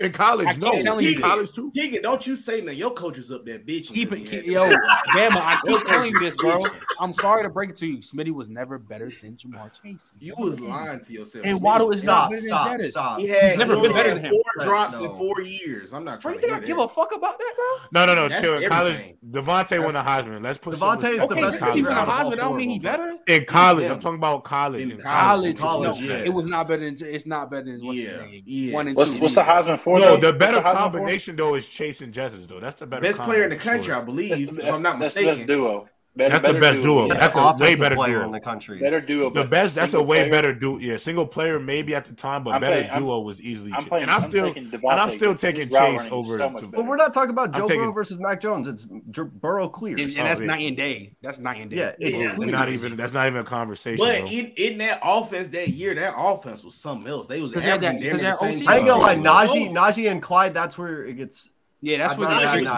in college, no, in college too. Keegan, don't you say man, your coach is up there bitch? Keep it, yo, Bama. I keep telling you this, bro. I'm sorry to break it to you. Smitty was never better than Jamar Chase. You was lying to yourself. And Waddle is not better than Jefferson. He's never been better than him. Four drops in four years. I'm not trying. You think I give a fuck about that, bro? No, no, no. Chill. College DeVonta won the Heisman. Let's put DeVonta is the okay, best. Just because he won the Heisman, I don't mean he better. In college. I'm talking about college. In, college, college, college no, yeah. it was not better than. It's not better than what's yeah. yeah. One and what's, two, what's the Heisman for? No, though? the better the combination for? though is Chase and Jeffers though. That's the better. Best player in the country, I believe, if I'm not mistaken. Best duo. Better, that's the best duo. duo. That's, that's a way better player duo. in the country. Better duo. The best. That's a way player. better duo. Yeah, single player maybe at the time, but I'm better playing, duo I'm, was easily. I'm playing, and I'm, I'm still and I'm still taking Chase over. So but we're not talking about Joe taking, Burrow versus Mac Jones. It's Burrow clear, and, and that's oh, night and day. That's night and day. Yeah, it, yeah. That's not even that's not even a conversation. But in, in, that offense that year, that offense was something else. They was. I ain't gonna lie, Najee, Najee and Clyde. That's where it gets yeah, that's I'd what I'm taking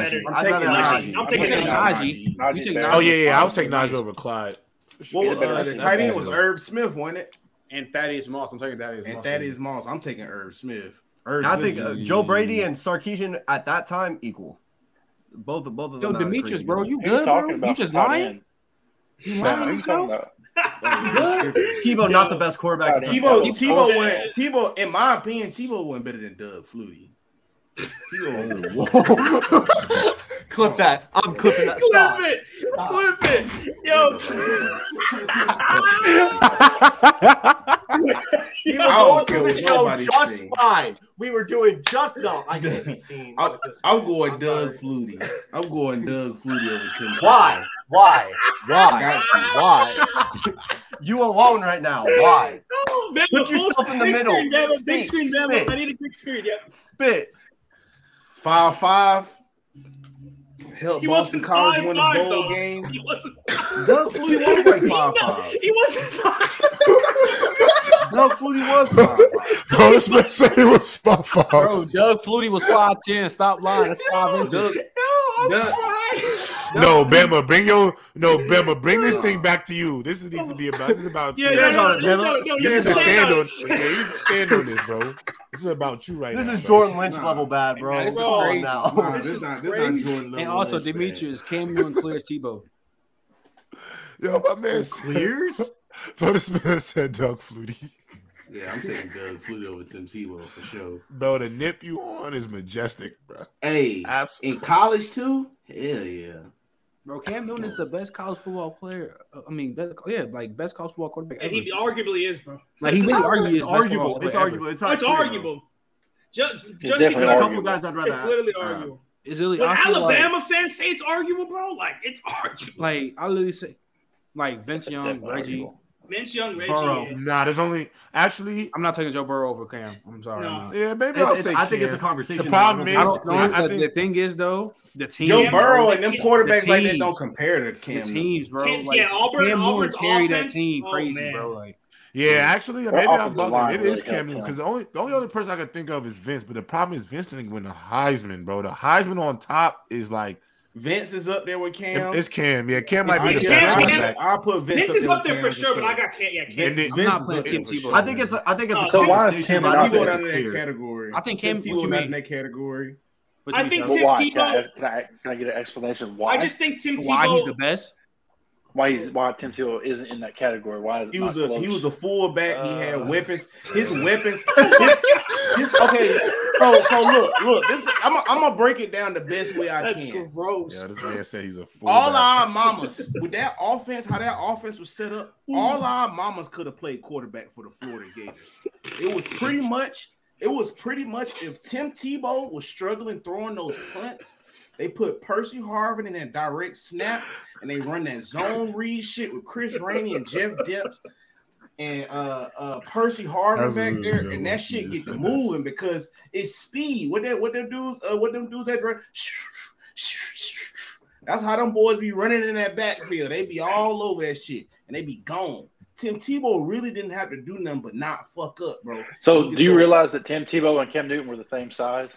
I'm taking Najee. Oh yeah, yeah. I'll take Najee over Clyde. Well, uh, the tight end was Herb Smith, wasn't it? And Thaddeus Moss. I'm taking Thaddeus. And Thaddeus Moss. I'm taking Herb Smith. Herb Smith I think uh, Joe Brady and Sarkisian at that time equal. Both of both of them. Yo, Demetrius, bro, you good, bro? You just lying? You lying yourself? Tebow not the best quarterback. Tebow, Tebow, Tebow, in my opinion, Tebow went better than Doug Flutie. Clip that. I'm clipping that. Clip it. Clip it. Yo. we were going through the show just fine. We were doing just no. I can't be seen. I, am going Doug. Flutie. I'm going Doug Flutie over Tim. Why? Why? Why? Why? you alone right now. Why? No, man, Put yourself in the middle. Devil, spit, spit. I need a big screen. Yeah. Spit. Five five. Help he Boston College five, win the bowl though. game. He wasn't. Doug Flutie was like five five. He wasn't five. Doug Flutie was five. Bro, this man said he was five five. Bro, Doug Flutie was five ten. Stop lying. That's five inches. No, no, I'm Doug, five no, Bama, bring your no, Bama, bring this thing back to you. This needs to be about. This is about. Yeah, stand no, no, no, no, you need to stand on. Yeah, you need to stand on this, bro. This is about you right this now. This is Jordan Lynch nah, level bad, bro. Man, this, this is crazy. Now. Nah, this, this is not, crazy. This not Jordan level. And also, Lynch, Demetrius, Cameo and Clears Tebow. Yo, my man Clears. Brother Smith said Doug Flutie. Yeah, I'm taking Doug Flutie over Tim Tebow for sure. Bro, the nip you on is majestic, bro. Hey, Absolutely. in college too. Hell yeah. Bro, Cam Newton is the best college football player. Uh, I mean, best, yeah, like best college football quarterback. And he arguably is, bro. Like he really arguably is arguable. It's arguable. It's, it's arguable. Just, just because a couple guys I'd rather. It's literally have. arguable. It's literally when Alabama like, fans say it's arguable, bro. Like it's arguable. Like I literally say, like Vince Young, Reggie. Vince Young, Reggie. Burrow. Nah, there's only actually. I'm not taking Joe Burrow over Cam. I'm sorry. No. Yeah, maybe I'll say. I think it's a conversation. The problem is, I don't, I don't, I think, the thing is though, the team. Joe Burrow and them quarterbacks the like that don't compare to Cam. The teams, bro. Like, yeah, Auburn. Cam Auburn's carry offense, that team oh, crazy, bro. Like. Yeah, actually, maybe I'm bugging. It is Cam Newton because the only the only other person I can think of is Vince. But the problem is Vince didn't win the Heisman, bro. The Heisman on top is like Vince is up there with Cam. It's Cam. Yeah, Cam might be I the guess best Cam- I'll, running Cam- back. I'll put Vince, Vince is up there with for Cam sure, but I got can't. Yeah, And Cam. then- I'm not playing Tim for Tebow. sure. I think it's a, I think it's a So why is conversation, Cam but not I Tebow think not it's in that clear. category. I think Tim Cam- what Tebow you not in that category. I think Tim why? Can I, Tebow- can, I, can I get an explanation why? I just think Tim why he's the best. Why he's why Tim Tebow isn't in that category. Why is He was a close? he was a fullback. He Uh. had weapons. His weapons. His, his, okay. So so look look. This I'm i I'm gonna break it down the best way I That's can. gross. Yeah, this man said he's a fool. All our mamas with that offense, how that offense was set up, all our mamas could have played quarterback for the Florida Gators. It was pretty much, it was pretty much if Tim Tebow was struggling throwing those punts, they put Percy Harvin in that direct snap and they run that zone read shit with Chris Rainey and Jeff Demps and uh uh Percy Harvin back Absolutely there, and that shit gets just to said moving because it's speed. What that what them dudes uh what them dudes that run that's how them boys be running in that backfield. They be all over that shit and they be gone. Tim Tebow really didn't have to do nothing but not fuck up, bro. So, do you could- realize that Tim Tebow and Cam Newton were the same size?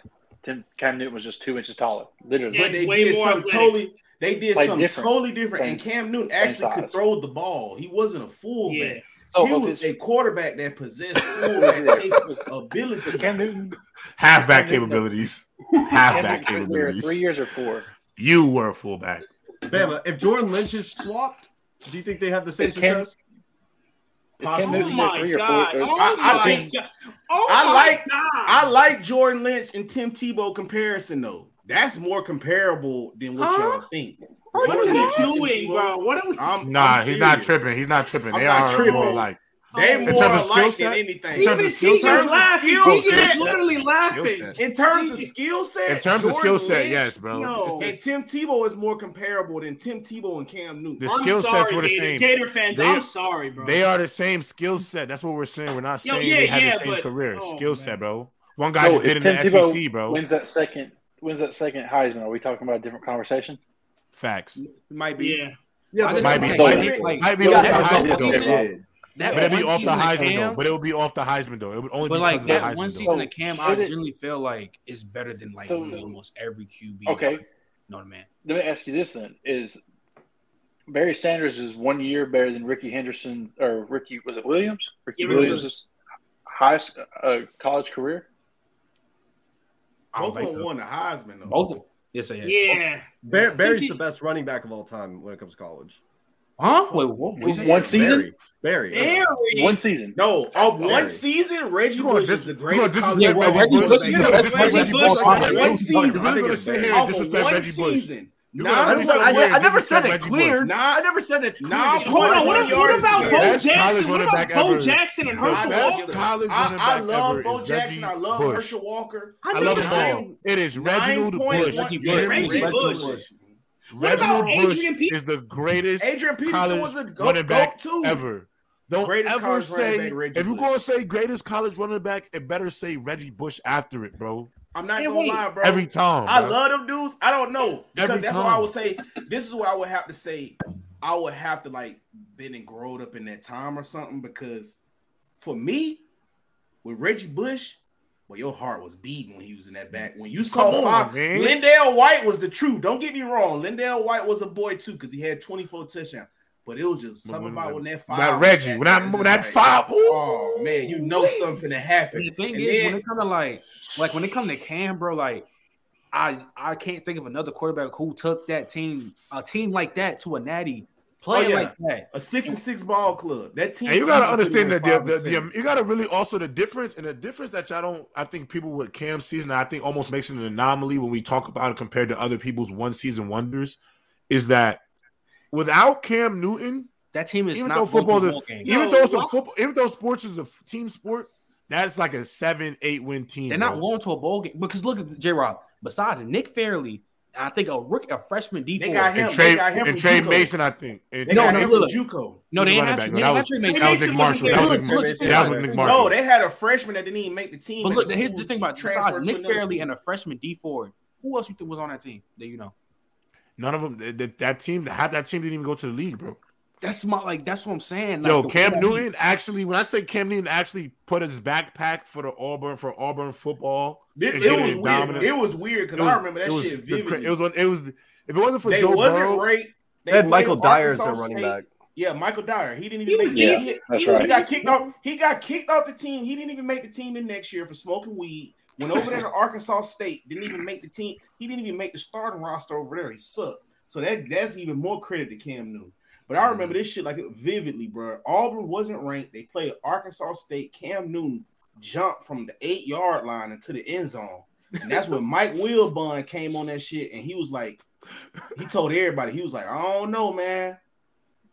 Tim Cam Newton was just two inches taller, literally. But they did more something athletic. totally. They did Like something different. totally different. and Cam Newton actually could throw the ball. He wasn't a fullback. Yeah. So, he but was a quarterback that possessed fullback ability. Cam Newton, halfback Cam capabilities. Cam Halfback capabilities. three years or four. You were a fullback. Bama, if Jordan Lynch is swapped, do you think they have the same Is success? Is Cam Possibly. Oh my three or god! four? Oh I- I my think- god! Oh I my like- god! I like Jordan Lynch and Tim Tebow comparison though. That's more comparable than what Huh? y'all think. What Jordan are Lynch we doing, bro? What are we? I'm, Nah, I'm he's not tripping. He's not tripping. I'm They not are tripping. more like They Oh, more terms of skill alike than anything. In Even of skill Tegan set? is laughing. Skill is literally laughing. In terms of skill set, in terms of skill set, Lynch yes, bro. Yo. It's the- And Tim Tebow is more comparable than Tim Tebow and Cam Newton. The I'm skill sorry, sets were the Gator, same. Gator fans, They- I'm sorry, bro. They are the same skill set. That's what we're saying. We're not Yo, saying yeah, they have yeah, the same but- career. oh, skill man. set, bro. One guy So just did if in Tim the Tebow SEC, bro. wins that second wins that second Heisman, are we talking about a different conversation? Facts. Might be. yeah. Yeah, I Might be- might be- like, might be that off the one Heisman, though, season- bro. That But it'd be off the season of Heisman Cam, though. But it would be off the Heisman though. It would only But be like that of the Heisman, one season So, of Cam, should I it- generally feel like it's better than like So- almost every QB. Okay. You know what I mean? Let me ask you this then: Is Barry Sanders is one year better than Ricky Henderson or Ricky was it Williams? Ricky Yeah, Williams' Williams. highest uh, college career. I don't Both of think them so. won the Heisman though. Both of them. Yes, I am. Yeah. Barry's the best running back of all time when it comes to college. Huh? Wait, what? what you say? One season, Barry. Barry. Barry. one season. No, of one Barry. season, Reggie Bush dis- is the greatest gonna college disrespect well, Reggie Reggie Bush? Bush- You gonna disrespect Reggie Reggie Bush- Bush? Reggie Off Bush- of One one season. season. You're really gonna sit here and disrespect one Reggie Bush? season. Nah, gonna I I'm never, I, never said it clear. cleared. Bush. I never said it. Nah. Hold on. What, what about. Bo Jackson? What about Bo ever. Jackson and The Herschel Walker? college I, I love Bo Jackson. I love Bush. Herschel Walker. I I love the them same. all. It is Reginald Bush. Reggie Bush. Reggie Reggie Bush. Bush. What about Reginald Bush Pe- is the greatest Adrian Peterson college was a go, running back too. ever. Don't Greatest ever say back, if you're gonna say greatest college running back, it better say Reggie Bush after it, bro. I'm not Hey, gonna wait. lie, bro. Every time. I bro. love them dudes. I don't know because Every that's why I would say this is what I would have to say. I would have to like been and growed up in that time or something because for me, with Reggie Bush, well, your heart was beating when he was in that back. When you saw Come on, five. LenDale White was the truth. Don't get me wrong. LenDale White was a boy too because he had 24 touchdowns. But it was just something when- about when that five. That was Reggie, when that when that five, Oh man, you know something to happen. The thing And is, then- when it come to like, like when it come to Cam, bro, like, I I can't think of another quarterback who took that team, a team like that, to a natty, playing Oh, yeah. like that. a six and six ball club. That team. And you gotta understand that the, the, the, you gotta really also the difference and the difference that y'all don't I think people with Cam season I think almost makes it an anomaly when we talk about it compared to other people's one season wonders is that without Cam Newton, That team is even not though football is a, even Yo, though it's a football even though sports is a team sport, that's like a seven, eight win team. They're not going to a bowl game because look at J. Rob. Besides Nick Fairley, I think a rook, a freshman D They four. got him. and Trey him and Tre Mason, I think. And, They No, got no, him look. JUCO. No, they He's a ain't have back. Trey- No, they that ain't was- have Tre Mason. that was Mason Nick wasn't Marshall. there. That was Look, Nick look, Marshall. look, That was Nick Marshall. No, they had a freshman that didn't even make the team. But look, the here's the thing about transferred besides to Nick another Fairley school. and a freshman Dee Ford, who else you think was on that team that you know? None of them. That, that team, half that team didn't even go to the league, bro. That's my like. That's what I'm saying. Like, Yo, Cam way that he- Newton actually, when I say Cam Newton actually put his backpack for the Auburn for Auburn football, It, it was it weird. dominant. It was weird because I remember that it was shit the. It was one- it was If it wasn't for They Joe wasn't Burrow, ranked. They had Michael Dyer as Arkansas their running State. back. Yeah, Michael Dyer. He didn't He even was make the decent. team. That's he, right. he got kicked off. He got kicked off the team. He didn't even make the team the next year for smoking weed. Went over there to Arkansas State. Didn't even make the team. He didn't even make the starting roster over there. He sucked. So that that's even more credit to Cam Newton. But I remember mm. this shit like vividly, bro. Auburn wasn't ranked. They played Arkansas State. Cam Newton jumped from the eight yard line into the end zone. And that's when Mike Wilbon came on that shit, and he was like, he told everybody, he was like, I don't know, man.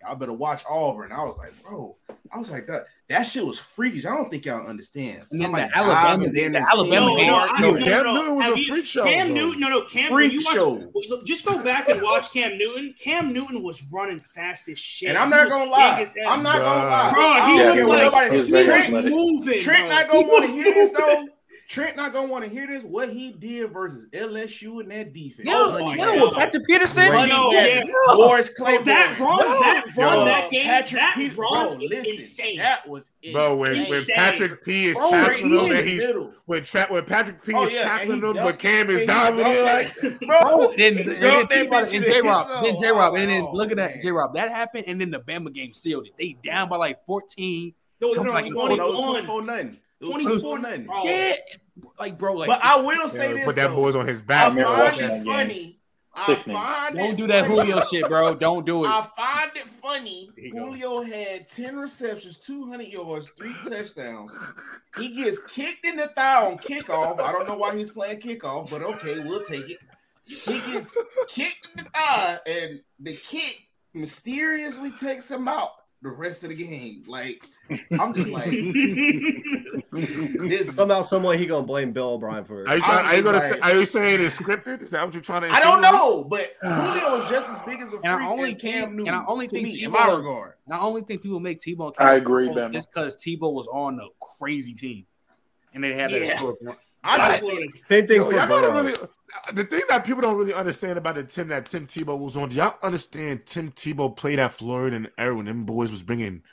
Y'all better watch Auburn. I was like, bro, I was like that. That shit was freakish. I don't think y'all understand. And then the Alabama- diving in the and Alabama ten game no, yards I- Yo, to no, it. Cam no, Newton was Have a you- freak show, Cam bro. Newton, no, no, Cam. freak you watch- show. Look, just go back and watch Cam Newton. Cam Newton was running fast as shit. And I'm not gonna lie. I'm not gonna lie. Bro, he don't was like- he nobody. was very Trent Trent, moving. Trent not gonna want to hear this though. Trent not gonna want to hear this. What he did versus LSU and that defense. Yeah, Oh, my yeah, God. Patrick Peterson. Money Yo, Bag, yes. Morris Bro, Claiborne. that run, that run, Yo, that game, Patrick that Peterson- run bro, is listen, insane. That was insane. bro, when, when Patrick P is Bro, tackling he him in and the he middle. when, tra- when Patrick P Oh, is yeah, tackling he him, but Cam is diving in like, Bro, bro. then, then, Yo, then, they think about it, mentioned and. J Rob, So, then J Rob, and then oh, look at that. J Rob. That happened, and then the Bama game sealed it. They down by like 14. No, no, Come no, back No, no, it was 21. 24 nothing. It was 24 24 nothing. bro. Yeah, like bro, like But I will say Yeah, this. put that though. boys on his back. remember find it that game. funny. I find don't it do that funny. Julio shit, bro. Don't do it. I find it funny. There go. Julio had 10 receptions, 200 yards, three touchdowns. He gets kicked in the thigh on kickoff. I don't know why he's playing kickoff, but okay, we'll take it. He gets kicked in the thigh, and the kick mysteriously takes him out the rest of the game. Like, I'm just like, this. Somehow, some way, he gonna blame Bill O'Brien for Are you, it. trying, are you gonna Like- say? Are you saying it's scripted? Is that what you're trying to? I don't know, but uh, Julio is just as big as a freak And I only as Cam think- Newton. and I only think me, in my regard. And I only think people make Tebow. I agree, Bama. Just because Tebow was on a crazy team, and they had that Yeah. Historic. I just Absolutely. Same thing Yo, for y'all really, uh, the thing that people don't really understand about the Tim that Tim Tebow was on. Do y'all understand Tim Tebow played at Florida and era when them boys was bringing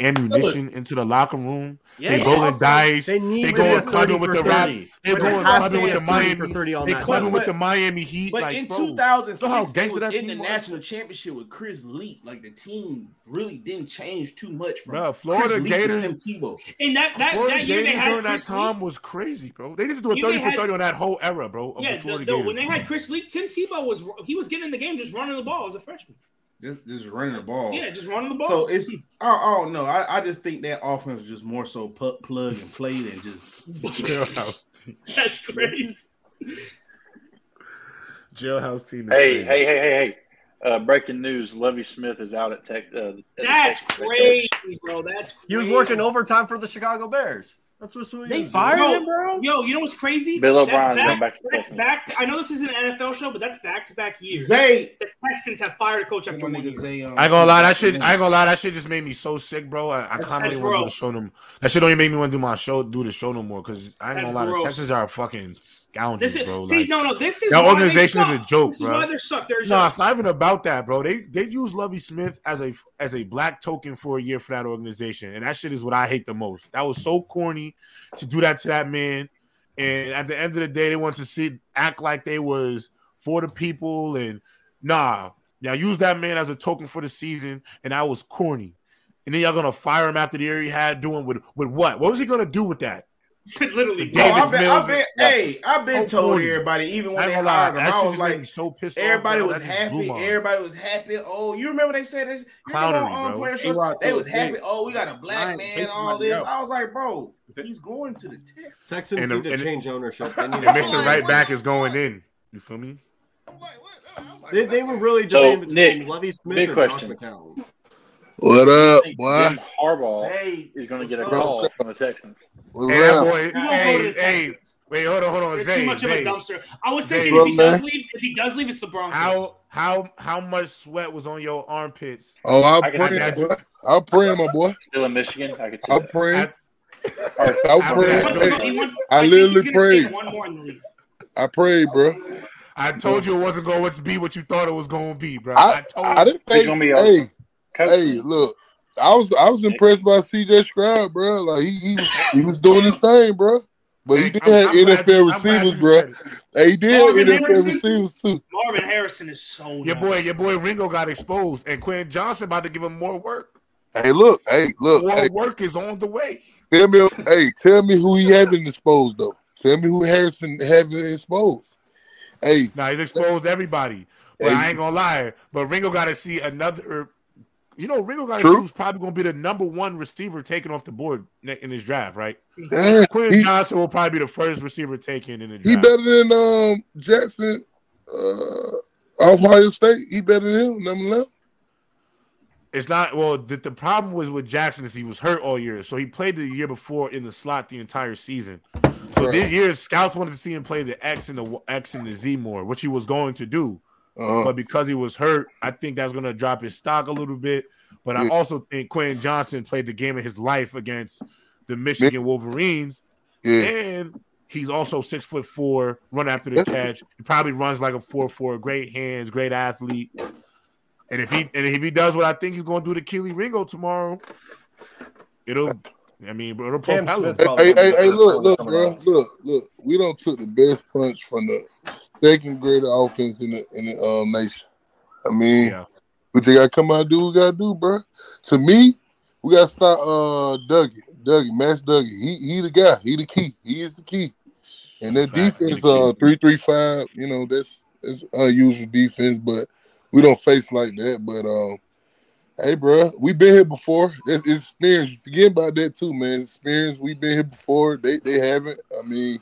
ammunition into the locker room? Yeah, they yeah. rolling dice. They need They to going be a 30 clubbing with the rap. They But going it has to clubbing with the Miami. for 30 on They clubbing with the Miami Heat. But like, in bro, 2006, know how they was in the was? national championship with Chris Leak. Like the team really didn't change too much from Bro, Florida Chris Leak to Gators- Tim Tebow. And that that, Florida that year they had during that time Leak. was crazy, bro. They need to do a thirty they for thirty on that whole era, bro. Yeah, the no, Florida no, Gators. when they had Chris Leak, Tim Tebow was he was getting in the game just running the ball as a freshman. This, this is running the ball. Yeah, just running the ball. So it's I, I don't know. I, I just think that offense is just more so pu- plug and play than just Jailhouse that's crazy. Jailhouse team. is Hey, crazy. hey, hey, hey, hey. Uh, breaking news: Lovie Smith is out at Tech. Uh, That's Texas Tech crazy, Coach. bro. That's He was working overtime for the Chicago Bears. That's what Sweeney They was fired doing. him, bro. Yo, you know what's crazy? Bill That's O'Brien's back- going back to That's back. I know this is an NFL show, but that's back to back years. Zay. The Texans have fired a coach My after one nigga year. Zay, um, I ain't gonna lie, that shit. I ain't gonna lie, that shit just made me so sick, bro. I, I kind of want to do the gross. show them. That shit don't even make me want to do my show, do the show no more. Because I ain't That's gonna lie, gross. the Texans are fucking scoundrels, This is bro. see, Like, no, no. This is that organization is a joke, This is why they suck. They're no, it's not even about that, bro. They they use Lovie Smith as a as a black token for a year for that organization, and that shit is what I hate the most. That was so corny to do that to that man. And at the end of the day, they want to see act like they was for the people, and nah, now use that man as a token for the season, and that was corny. And then y'all gonna fire him after the year he had doing with with what? What was he gonna do with that? literally. Davis I've been, Mills I've been, hey, I've been told corny. everybody, even when ain't they gonna lie, hired him, I was like, so pissed off. everybody bro. was That just blew happy. Everybody was happy. Oh, you remember they said this? You Clownery, remember on bro. player shows? A-Rod They was told happy. Jake, Oh, we got a black Ryan man, hates all this. else. I was like, bro, he's going to the Texans. Texans And need the- to change ownership. They, need And Mr. Right Back is going in. You feel me? I'm like, what? I'm like, They, they were really So, between Nick, Lovie Smith big or question. Josh McCown. What up, boy? Jim Harbaugh Hey, is going to get a what's up? call from the Texans. What's Hey, up? boy. He won't go to Hey, hey. Wait, hold on, hold on. They're Zay, too much Zay. of a dumpster. I was Zay. thinking if he does man. leave, if he does leave, it's the Broncos. How how how much sweat was on your armpits? Oh, I'll I pray, I got boy. I'll pray, my boy. Still in Michigan, I could see I'll that. pray. At- I'll I pray. He was- wants Hey, to go- he wants- I literally he's gonna stay prayed. One more in the league. I prayed, bro. I told you it wasn't going to be what you thought it was going to be, bro. I, I, told I didn't He's think. gonna be Hey, coach. Hey, look. I was I was impressed by CJ Stroud, bro. Like he he was, he was doing his thing, bro. But he did I'm- have I'm NFL glad receivers, bro. Hey, he did Marvin have NFL Harrison? receivers too. Marvin Harrison is so Your nice. boy, your boy Ringo got exposed, and Quinn Johnson about to give him more work. Hey, look, hey, look, More hey, work is on the way. tell me, hey, tell me who he hasn't exposed though. Tell me who Harrison hasn't exposed. Hey, Now he's exposed everybody. But Hey. I ain't gonna lie. But Ringo got to see another. You know, Ringo got to True. see who's probably gonna be the number one receiver taken off the board in his draft, right? damn, Quinn he, Johnson will probably be the first receiver taken in the draft. he draft. better than um Jaxon, uh, Ohio State. He better than him. Number eleven. It's not well. The, the problem was with Jaxon is he was hurt all year, so he played the year before in the slot the entire season. So Right. this year, scouts wanted to see him play the X and the X and the Z more, which he was going to do. Uh-huh. But because he was hurt, I think that's going to drop his stock a little bit. But I also think Quinn Johnson played the game of his life against the Michigan Wolverines, Yeah, and he's also six foot four, run after the catch. He probably runs like a four four, great hands, great athlete. And if he and if he does what I think he's going to do to Kelee Ringo tomorrow, it'll. I mean, it'll Cam. Smith Hey, probably hey, hey, hey, look, look, bro, out. look, look. We don't took the best punch from the second greatest offense in the in the um nation. I mean, Yeah, what they gotta come out and do, we gotta do, bro. To me, we gotta start uh Dougie, Dougie, Max Dougie. He he the guy. He the key. He is the key. And that Fact, defense, uh, three three five. You know, that's that's unusual defense, but we don't face like that. But um, hey, bro, we been here before. It's, it's experience. You Forget about that too, man. It's experience. We've been here before. They they haven't. I mean,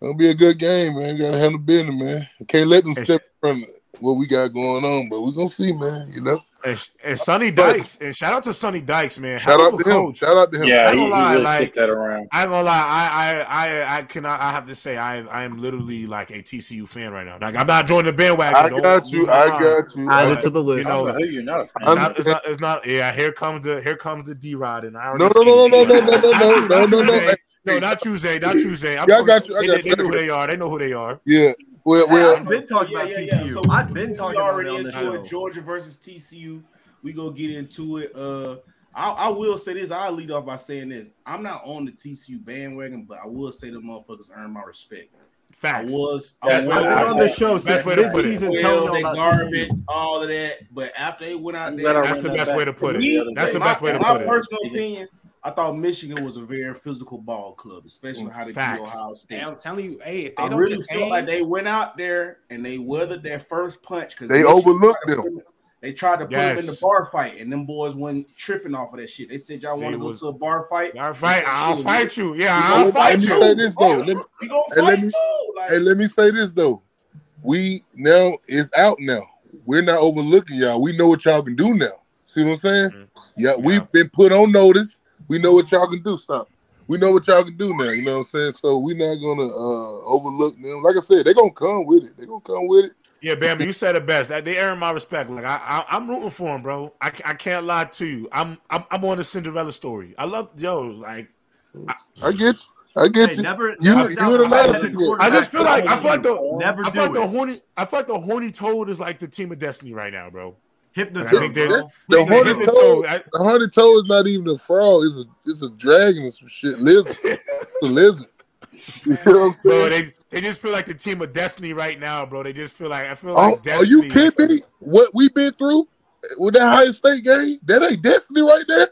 it'll be a good game, man. gotta handle business, man. Can't let them step in front of what we got going on, but we gonna see, man. You know. And, and Sonny Dykes, and shout out to Sonny Dykes, man. Shout out of a to him. Shout out to him. Yeah, I he, ain't gonna lie, really like- that around. I ain't gonna lie, I I I I cannot. I have to say, I I am literally like a TCU fan right now. Like I'm not joining the bandwagon. I don't got you. my I mind. got you. Add it to the list. I know, don't know you're not It's not, it's not. It's not. Yeah, here comes the here comes the D Rod, and I already No, no, no, no, no, no, no, no, no, no, no, no. No, not Tuesday, not Tuesday. I'm Yeah, I got you, I got they, you, they I know who they are. They know who they are. Yeah. Well, well, I've been talking about TCU. I've been we talking about it already on the into show. it. Georgia versus TCU. We go get into it. Uh, I, I will say this. I'll lead off by saying this. I'm not on the TCU bandwagon, but I will say the motherfuckers earn my respect. I Facts. was. I That's was I've been on the show since way to put it. mid-season well, telling they y'all garbage, TCU. all of that. But after they went out there, That's the best way to put it. That's the best way to put it. My personal opinion, I thought Michigan was a very physical ball club, especially how they beat Facts. Ohio State. Hey, I'm telling you, hey, if they I don't really contain, felt like they went out there and they weathered their first punch because They overlooked them. They tried to put them in the bar fight, and them boys went tripping off of that shit. They said y'all want to go to a bar fight. All right, I'll Shit, fight you. Yeah, we I'll gonna let fight me you. say this though. Let me, We gonna Hey, let fight me- too. Like, hey, let me say this though. We now it's out now. We're not overlooking y'all. We know what y'all can do now. See what I'm saying? Mhm. Yeah, Yeah. we've been put on notice. We know what y'all can do. Stop. We know what y'all can do now. You know what I'm saying? So we're not gonna uh overlook them. Like I said, they're gonna come with it. They're gonna come with it. Yeah, Bama, you said it best. They earn my respect. Like I, I I'm rooting for them, bro. I, I can't lie to you. I'm I'm I'm on the Cinderella story. I love yo. Like I get you. I get Hey, you. never, You- never you doubt would a have let high-headed do it. I just feel like I feel like the never I feel like the it. horny I feel like the horny toad is like the team of destiny right now, bro. Hypnotism, I think bro. they're- The The horny hypnotoad, toad, I- the horny toad is not even a frog. It's a it's a dragon or some shit. Lizard. It's a lizard. You know what I'm bro, they they just feel like the team of destiny right now, bro. They just feel like I feel Oh, like are you kidding me? What we been through with that high State game? That ain't destiny right there.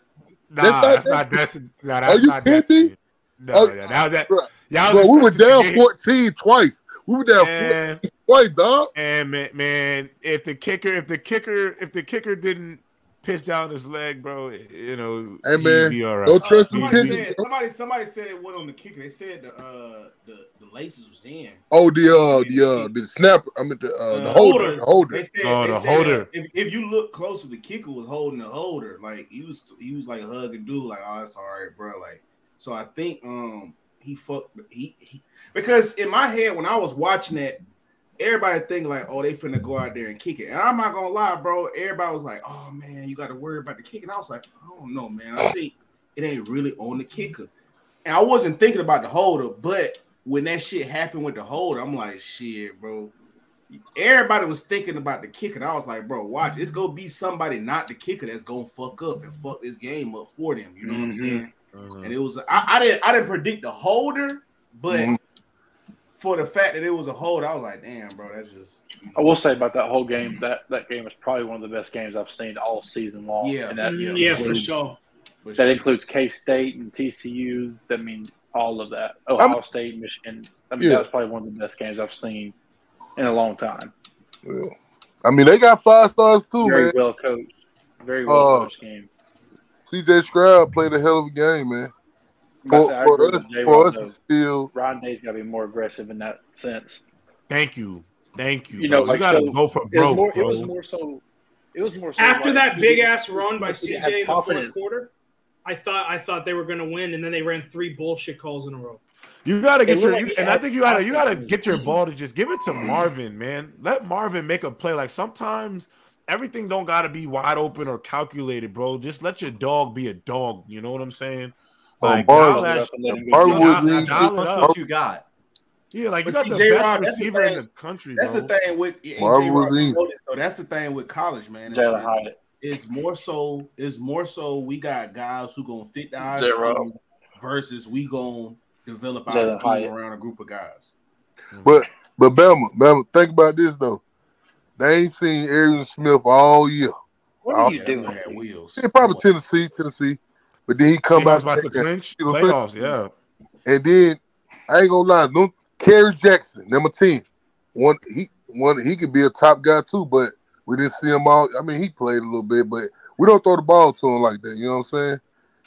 Nah, That's not that's not destiny. That's Are you kidding destiny. me? No, Oh, yeah, that, that, y'all Bro, we were down get- 14 twice. We were down And, 14 dog. and man, man, if the kicker, if the kicker, if the kicker didn't piss down his leg, bro, you know, Hey, he'd man, be all right. Don't trust the somebody He- kicker. said somebody somebody said it went on the kicker. They said the uh the, the laces was in. Oh, the uh, the uh, the snapper. I mean the uh, the Uh, holder, holder. the holder. They said, Oh, they the said, holder. uh, if, if you look closer, the kicker was holding the holder. Like he was he was like hugging dude, like, oh, it's all right, bro. Like, so I think um he fucked he, he because in my head when I was watching it, everybody think like, oh, they finna go out there and kick it. And I'm not gonna lie, bro. Everybody was like, oh man, you got to worry about the kick. And I was like, I don't know, man. I think it ain't really on the kicker. And I wasn't thinking about the holder, but when that shit happened with the holder, I'm like, shit, bro. Everybody was thinking about the kicker. And I was like, bro, watch, it's gonna be somebody not the kicker that's gonna fuck up and fuck this game up for them. You know what I'm Mhm. saying? Mhm. And it was I, I didn't I didn't predict the holder, But Mhm. For the fact that it was a hold, I was like, damn, bro, that's just I will say about that whole game that that game is probably one of the best games I've seen all season long. Yeah. and that, Mm, yeah, yeah, for sure. for That sure. includes K State and TCU. I mean, all of that. Ohio State, Michigan. I mean, Yeah. that was probably one of the best games I've seen in a long time. Yeah. I mean, they got five stars too, Very man. well coached. Very well Uh, coached game. CJ Stroud played a hell of a game, man. But For, for us, for us, though. still Ryan Day's got to be more aggressive in that sense. Thank you, thank you. You know, bro. you gotta so go for It was broke, more. bro. It was more so. It was more so After like, that big ass run by CJ in the fourth quarter, I thought I thought they were going to win, and then they ran three bullshit calls in a row. You gotta get It your, you, and I think you gotta, you gotta get your ball to just give it to Marvin, man. Let Marvin make a play. Like sometimes everything don't gotta be wide open or calculated, bro. Just let your dog be a dog. You know what I'm saying? Oh, Like, Marvin- dial that Up and let him go Marvin deep. was dial- in- dial it That's up. what you got. Yeah, like you But got see, the J-Rod, best that's the receiver in the country, That's bro. the thing with and Marvin J-Rod, was you in. know this. That's the thing with college, man. Jalen It's, Hyatt. it's more so. It's more so. We got guys who gonna fit our Zero. scheme versus we gonna develop our Jalen scheme around a group of guys. Mm. But but Bama, Bama, think about this though. They ain't seen Arian Smith all year. What are you doing? that had wheels. Yeah, probably Tennessee, Tennessee. But then he come Seahawks out about to and, clinch you know what I'm playoffs. Yeah, and then I ain't gonna lie, no Kerry Jackson, number 10. One he one he could be a top guy too, but we didn't see him all. I mean, he played a little bit, but we don't throw the ball to him like that. You know what I'm saying?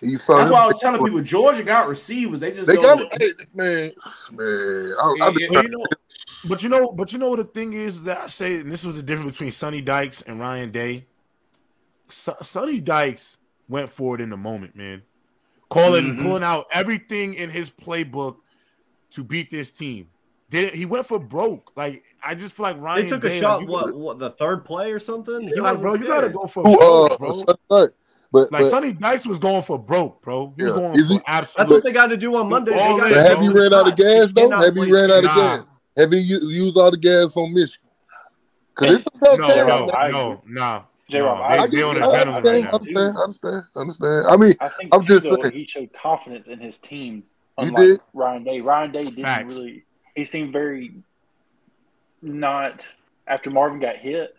And you saw That's why I was telling people Georgia got receivers. They just They don't- got hey, man, man. I, Yeah, I, yeah, But you know, but you know, but you know what the thing is that I say, and this was the difference between Sonny Dykes and Ryan Day. Son- Sonny Dykes went for it in the moment, man, calling, Mhm. pulling out everything in his playbook to beat this team. Did he went for broke? Like I just feel like Ryan. They took Day, a shot. Like, what, gotta- what? The third play or something? He like, wasn't bro, you gotta go for who, uh, broke, bro. Sunday. But, Like but, Sonny Dykes was going for broke, bro. He was Yeah. going Is for he- That's what they got to do on Monday. They All gotta but have you ran out of gas though? Have you ran out of gas? Have you used all the gas on Michigan? Because it's a tough No, game. no, man. No, nah. J-Rob, no. I They, I, agree. they get, on I a gentleman right understand, understand, understand, understand. I mean, I think I'm just though, saying. he showed confidence in his team. He did. Ryan Day. Ryan Day didn't Facts. really. He seemed very not after Marvin got hit.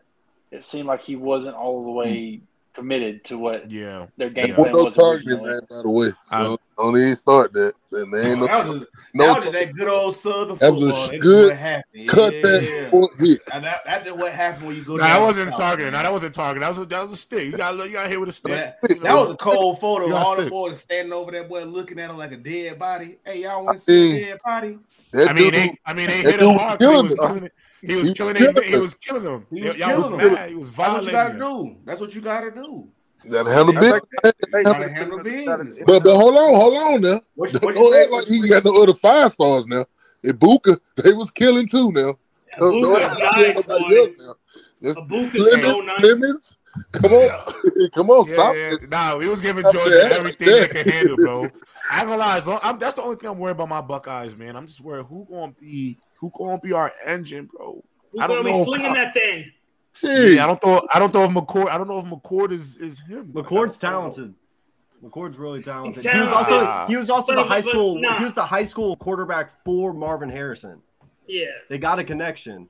It seemed like he wasn't all the way committed to what Yeah. their game Yeah. Plan no was targeting, originally. man, by the way. I- Don't, don't even start that. Then there ain't no, that was just, no that, was that good old Southern That was a football. That's good what happened. contact Yeah. point hit. And that, that's what happened when you go. Nah, that wasn't south, targeting. Nah, man. that wasn't targeting. That was a, that was a stick. You got you got hit with a stick. That, You that was a cold photo. You gotta All the boys standing over that boy looking at him like a dead body. Hey, y'all want to see a dead body? I mean, dude, they, I mean, they that hit him dude hard. 'cause He was him. killing. He was killing. was Him. He was killing him. He was Y'all was killing him. mad. He was That's what you got to violating. him. do. That's what you got to do. that handle Yeah. big. You handle business. But but hold on, hold on now. What, you- what Don't you act like he got no other five stars now. Ibuka, they was killing too now. Don't- don't Ibuka's act like nice, nobody boy. else now. Just Abuka's so Clemens, nice. Clemens, come on, come on, Yeah, stop yeah. it. Nah, he was giving Stop Georgia that. everything they could handle, bro. I ain't gonna lie. As long, I'm, that's the only thing I'm worried about my Buckeyes, man. I'm just worried who gonna be who gonna be our engine, bro. Who's I don't going to be slinging that thing? Shit. Yeah, I don't know. I don't know if McCord. I don't know if McCord is is him. McCord's I don't know. talented. McCord's really talented. He's He was also he was also But- the high but school nah. he was the high school quarterback for Marvin Harrison. Yeah. They got a connection.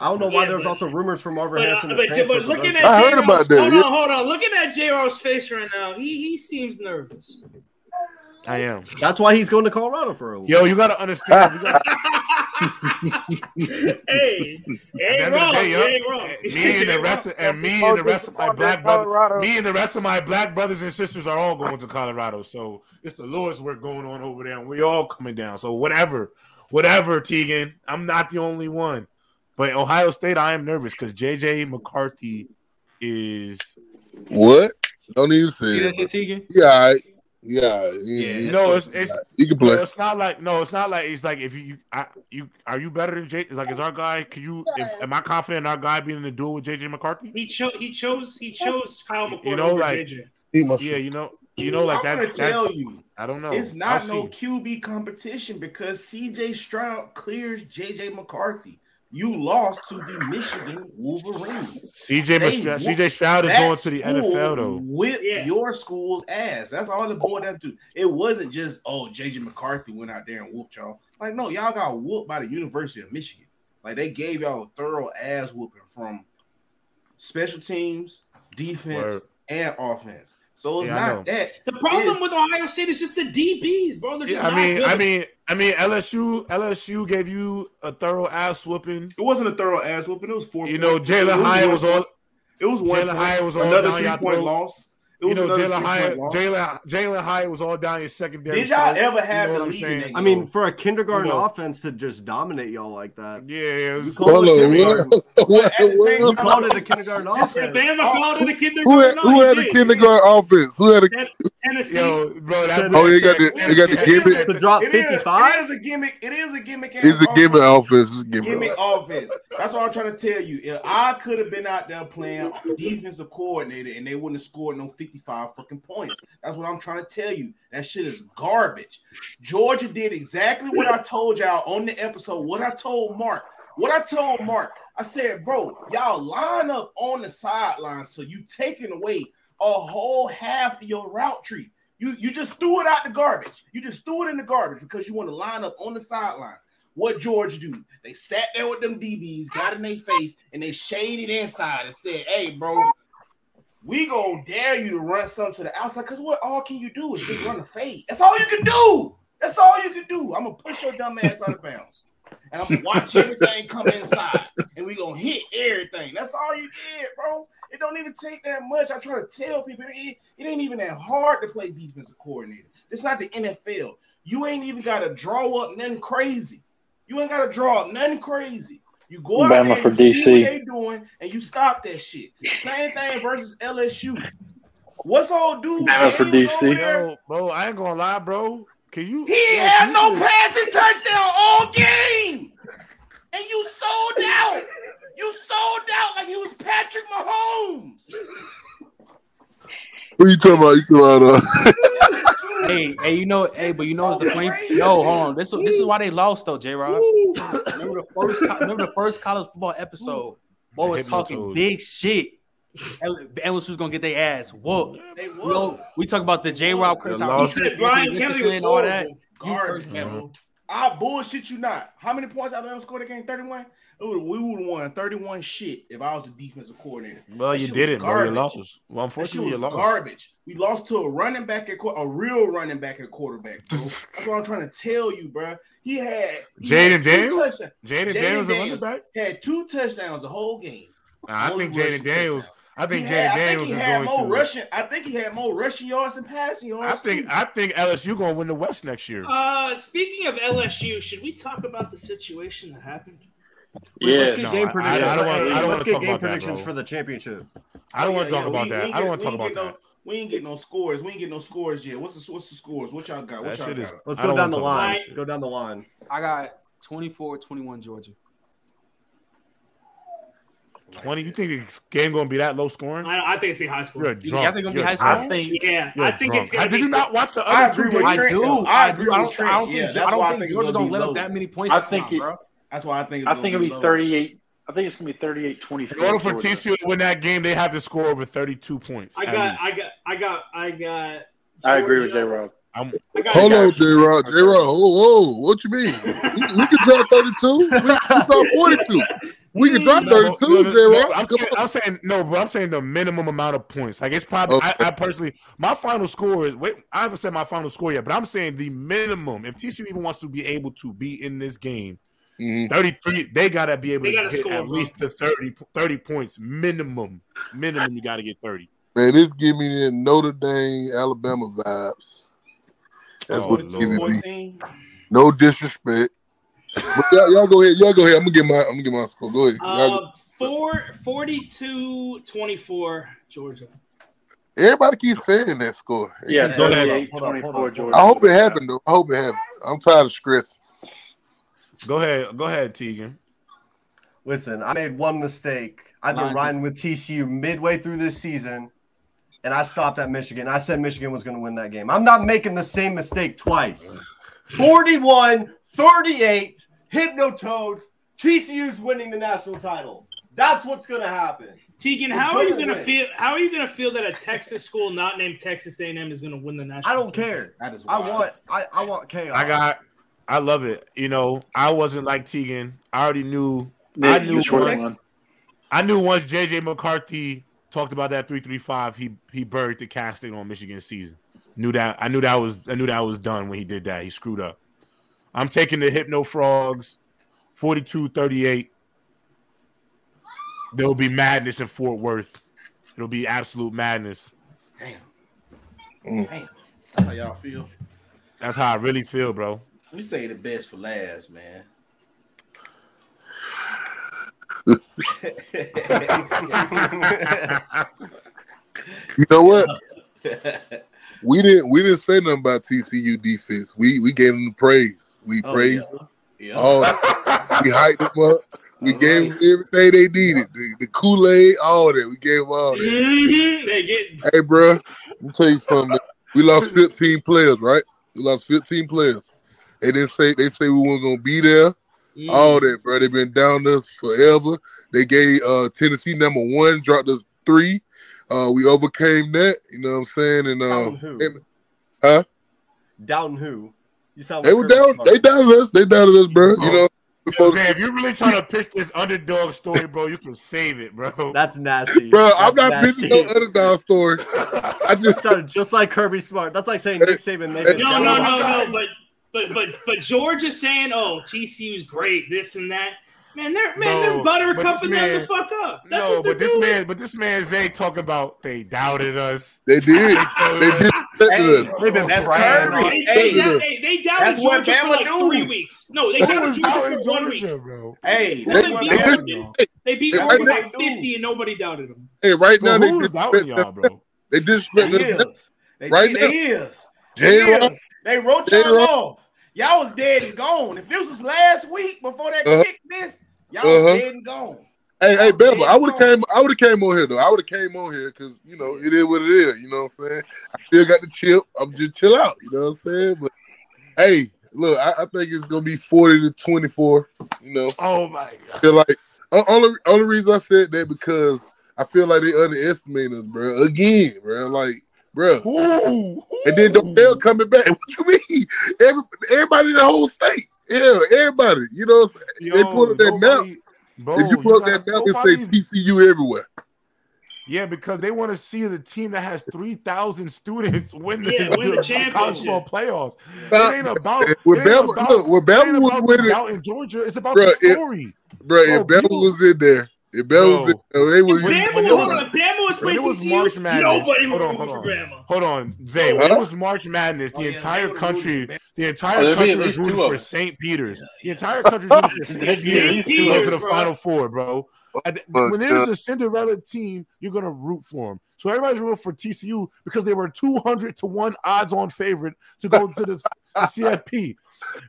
I don't know why Yeah, there was but- also rumors from Marvin But, uh, Harrison. to but, transfer but to looking those- at I heard about that, Hold on, hold on. Looking at J Ro's face right now, he he seems nervous. I am. That's why he's going to Colorado for a while. Yo, you gotta understand. You gotta, hey, you At the ain't end of the wrong. day, You yup, ain't wrong. me and the rest of, and me and the rest of my black brothers, me and the rest of my black brothers and sisters are all going to Colorado. So it's the Lord's work going on over there, and we all coming down. So whatever, whatever, Tegan. I'm not the only one. But Ohio State, I am nervous because JJ McCarthy is What? Don't even say See it. that shit, Tegan? Yeah, all right. Yeah, yeah. he, No, it's it's he can no, play. it's not like no, it's not like it's like if you, you I you are you better than J? It's like is our guy? Can you? If, am I confident in our guy being in the duel with JJ McCarthy? He chose. He chose. He chose Kyle McCord You know, over like- JJ. He must. Yeah, you know, you know, like I'm that's tell that's. you, I don't know. it's I'll not no see. QB competition because CJ Stroud clears JJ McCarthy. You lost to the Michigan Wolverines. CJ They Mastra- CJ Stroud is going to the NFL though. Whip Yeah. your school's ass. That's all it boiled down to. It wasn't just oh JJ McCarthy went out there and whooped y'all. Like no, y'all got whooped by the University of Michigan. Like they gave y'all a thorough ass whooping from special teams, defense, Word. and offense. So it's Yeah, not that. The problem It's- with Ohio State is just the DBs, bro. They're just Yeah, I not mean, good. I mean, I mean, LSU, LSU gave you a thorough ass whooping. It wasn't a thorough ass whooping. It was four. You know, point- Jalen it Hyatt was point- all. It was one. Jalen point. Hyatt was all another three point throat. loss. It You know, another Jalen Hyatt. Jalen, Jalen Hyatt was all down your secondary. Did y'all throat. ever You have know the lead in saying? that I mean, for a kindergarten You know. offense to just dominate y'all like that. Yeah, yeah. it was- call Hold on, kindergarten. what? what, at the same what? You time- called it a kindergarten offense. Bama Oh, called it a Who had, who had a kindergarten offense? Who had a Tennessee. Yo, bro, that Oh, they got the- they got the gimmick? To drop It is- 55? It is a gimmick. It is a gimmick. It's a gimmick offense. offense. It's a gimmick. Gimmick offense. offense. That's what I'm trying to tell you. If I could have been out there playing defensive coordinator and they wouldn't have scored no 55 fucking points. That's what I'm trying to tell you. That shit is garbage. Georgia did exactly what I told y'all on the episode. What I told Mark. What I told Mark. I said, bro, y'all line up on the sideline so you taking away a whole half of your route tree. You you just threw it out the garbage. You just threw it in the garbage because you want to line up on the sideline. What George do? They sat there with them DBs, got in their face, and they shaded inside and said, "Hey, bro, we gonna dare you to run something to the outside. Cause what all can you do is just run a fade. That's all you can do. That's all you can do. I'm gonna push your dumb ass out of bounds, and I'm gonna watch everything come inside, and we gonna hit everything. That's all you did, bro. It don't even take that much. I try to tell people it, it ain't even that hard to play defensive coordinator. It's not the NFL. You ain't even got to draw up nothing crazy. You ain't got to draw up nothing crazy. You go out Bama there, for you see DC. what they doing, and you stop that shit. Same thing versus LSU. What's old dude? Bama for DC. there? Yo, bro, I ain't gonna lie, bro. Can you? He yo, had no you- passing touchdown all game, and you sold out. You sold out like he was Patrick Mahomes. Who you talking about? You talking about? Uh, Hey, hey, you know, hey, but you know what the so flame. No, hold on. This this is why they lost though, J. Rob. Remember the first remember the first college football episode? Boy was talking big shit. LSU was gonna get their ass whooped. They You know, we talk about the J. Rob, Chris, The how loss- He said Brian Kelly was all that. horrible. garbage, first, bro. I bullshit you not. How many points Alabama scored that game? 31? It would- We would have won 31 shit if I was the defensive coordinator. Well, That you did was it, bro. You lost. Well, unfortunately, you lost. garbage. We lost to a running back at a real running back at quarterback, bro. That's what I'm trying to tell you, bro. He had Jayden Daniels? Jayden Jayden Daniels, a running back. had two touchdowns the whole game. Nah, I think Jayden Daniels. touchdown. I think Jayden Daniels is had going more to. rushing. I think he had more rushing yards than passing yards. I think too. I think LSU going to win the West next year. Uh, speaking of LSU, should we talk about the situation that happened? Yeah, let's get no, game I- I- I don't wanna- Hey, I don't let's wanna get talk game about that, predictions for the championship. I don't oh, want to Yeah, talk yeah, about we- that. we I don't want to talk about no- that. We ain't get no scores. We ain't get no scores yet. What's the what's the scores? What y'all got? What That y'all shit got? is. Let's go down the line. Go down the line. I got 24-21 Georgia. Twenty. You think this game going to be that low scoring? I, I think it's be high school. You're a You drunk. think it's gonna be high a school? drunk. I think yeah, You're I a think drunk. it's gonna How- Did you not watch the other two agree with games? I do. I I agree do. I with don't. Trent. I don't Yeah, think. I don't think think Georgia's gonna gonna let low. up that many points. I think time, it- bro. That's why I think it's I think it'll be low. 38. I think it's gonna be 38 24. In order for TCU to win that game, they have to score over 32 points. I got. I got, I got, I got. I agree with J. Georgia. Rob. I'm, I Hold on, J Rod. J Rod. Whoa, whoa. What you mean? We, we can drop 32. We, we drop 42. We can drop No, 32, no, no, J no, Rod. I'm, saying, I'm saying no, but I'm saying the minimum amount of points. Like it's probably I, I personally my final score is wait, I haven't said my final score yet, but I'm saying the minimum. If TCU even wants to be able to be in this game, Mhm. 33, they gotta be able They to gotta hit score, at bro. least the 30, 30 points minimum. Minimum, you gotta get 30. Man, this give me the Notre Dame, Alabama vibes. That's Oh, what it's giving me. No disrespect. But y'all, y'all go ahead. Y'all go ahead. I'm gonna get my. I'm gonna get my score. Go ahead. Y'all go- Uh, four, 42 24 Georgia. Everybody keeps saying that score. It Yeah, keeps- Go ahead. 38 Hold on, hold on, 24. Georgia. I hope it happened though. I hope it happened. I'm tired of stress. Go ahead, go ahead, Tegan. Listen, I made one mistake. I've been riding with TCU midway through this season, and I stopped at Michigan. I said Michigan was going to win that game. I'm not making the same mistake twice. 41 38, Hypnotoads. TCU's winning the national title. That's what's gonna happen. Tegan, We're how are you gonna gonna feel? How are you gonna feel that a Texas school not named Texas A&M is gonna win the national? I don't title? care. That is I want I, I want chaos. I got. I love it. You know, I wasn't like Tegan. I already knew. Yeah, I knew. Once- I knew once JJ McCarthy talked about that three three five, he he buried the casting on Michigan season. Knew that. I knew that was. I knew that was done when he did that. He screwed up. I'm taking the Hypno Frogs, 42-38. There will be madness in Fort Worth. It'll be absolute madness. Damn. Mm. Damn. That's how y'all feel. That's how I really feel, bro. We say the best for last, man. You know what? We didn't we didn't say nothing about TCU defense. We we gave them the praise. We Oh, praised yeah. all we hyped them up. We All gave right. them everything they needed. The, the Kool-Aid, all that. We gave them all that. Mhm. They get Hey, bro, let me tell you something. man. We lost 15 players, right? We lost 15 players. They didn't say they say we weren't gonna be there. Mm. All that, bro. They've been down us forever. They gave uh Tennessee number one, dropped us three. Uh, we overcame that. You know what I'm saying? And down um, who? and- huh? Down who? You sound They like were down. Smart. They doubted us. They doubted us, bro. You know. Yo, Zay, if you're really trying to pitch this underdog story, bro, you can save it, bro. That's nasty. Bro, I'm not nasty. pitching no underdog story. I just sounded just like Kirby Smart. That's like saying Nick Saban. They Hey, No, no, no, no. But but but but George is saying, "Oh, TCU's great, this and that." Man, they're man, No, they're butter cupping them the fuck up. That's no, but this doing. man, but this man Zay talking about they doubted us. they did. They did. Hey, They've been that's bragging Kirby. on- They, Hey, they, doubt- they, they doubted that's what Georgia for like do. three weeks. No, they doubted was Georgia doubting for one week. Bro? hey, They that's beat what they- Bama Oregon. They beat Hey, Oregon right by 50 and nobody doubted them. Hey, right now they who doubting y'all, bro? They They disrespect us. They, Right they, now. is. They J-Rock. is. They wrote y'all off. Y'all was dead and gone. If this was last week before that Uh-huh. kick this, y'all Uh-huh. dead and gone. Hey, hey, man, I would have came. I would have came on here though. I would have came on here because you know it is what it is. You know what I'm saying? I still got the chip. I'm just chill out. You know what I'm saying? But hey, look, I, I think it's gonna be 40 to 24. You know, Oh my god. I feel like only only reason I said that because I feel like they underestimate us, bro. Again, bro. Like, bro. Ooh, And then Dale coming back. What do you mean? Every, everybody in the whole state. Yeah, everybody. You know, what I'm saying? they pull up that map. Bro, if you pull up that map and say nobody's- TCU everywhere. Yeah, because they want to see the team that has three thousand students win the, Yeah, win the college championship. football playoffs. Stop. It ain't about When it Bama- look, when it Bama was winning- out in Georgia. It's about Bruh, the it- story. Bro, if Bama was in there, if Bama was in they would When- Bama, when it hold was- on, Bama was playing it was TCU. March Madness- Nobody hold was on, rooting hold for. Bama. Hold on, Zay. When it was March Madness, the Oh, yeah, entire country, rooted, the Oh, entire there'd be at country was rooting for. St. Peter's. The entire country was rooting for St. There'd be at Peter's to go to them. the Final Four, bro. When there's a Cinderella team, you're gonna root for them. So everybody's rooting for TCU because they were 200 to one odds on favorite to go to the, the CFP.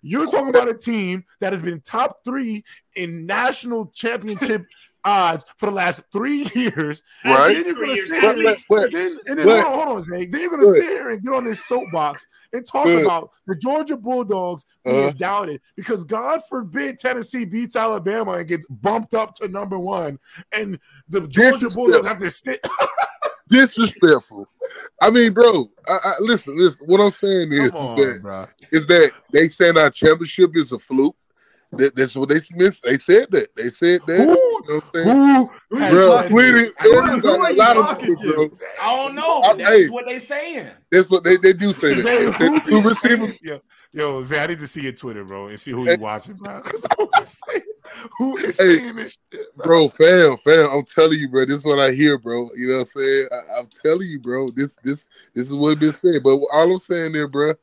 You're talking about a team that has been top three in national championship odds for the last three years. Right. And then you're gonna Three sit here, But- but- and then but- hold on, hold on, Zay. Then you're gonna sit here and get on this soapbox and talk But- about the Georgia Bulldogs being Uh-huh. doubted because God forbid Tennessee beats Alabama and gets bumped up to number one, and the Georgia Bulldogs have to sit. disrespectful. I mean, bro, I, I, listen, listen. What I'm saying is, Come is on, that bro. is that they saying our championship is a fluke. That, that's what they missed. They said that. They said that. Who- You know what I'm saying? Who Bro, said Quitty. Who- who are a you lot of talking people, bro. I don't know, I- that's hey. what they saying. That's what they, they do say that. Zay, They- who two receivers. saying- Yo, Zay, I need to see your Twitter, bro, and see who you watching, bro. who is saying, who is Hey, saying this shit, bro? Bro, fam, fam, I'm telling you, bro. This is what I hear, bro. You know what I'm saying? I, I'm telling you, bro. This, this, this is what been said. But all I'm saying there, bro,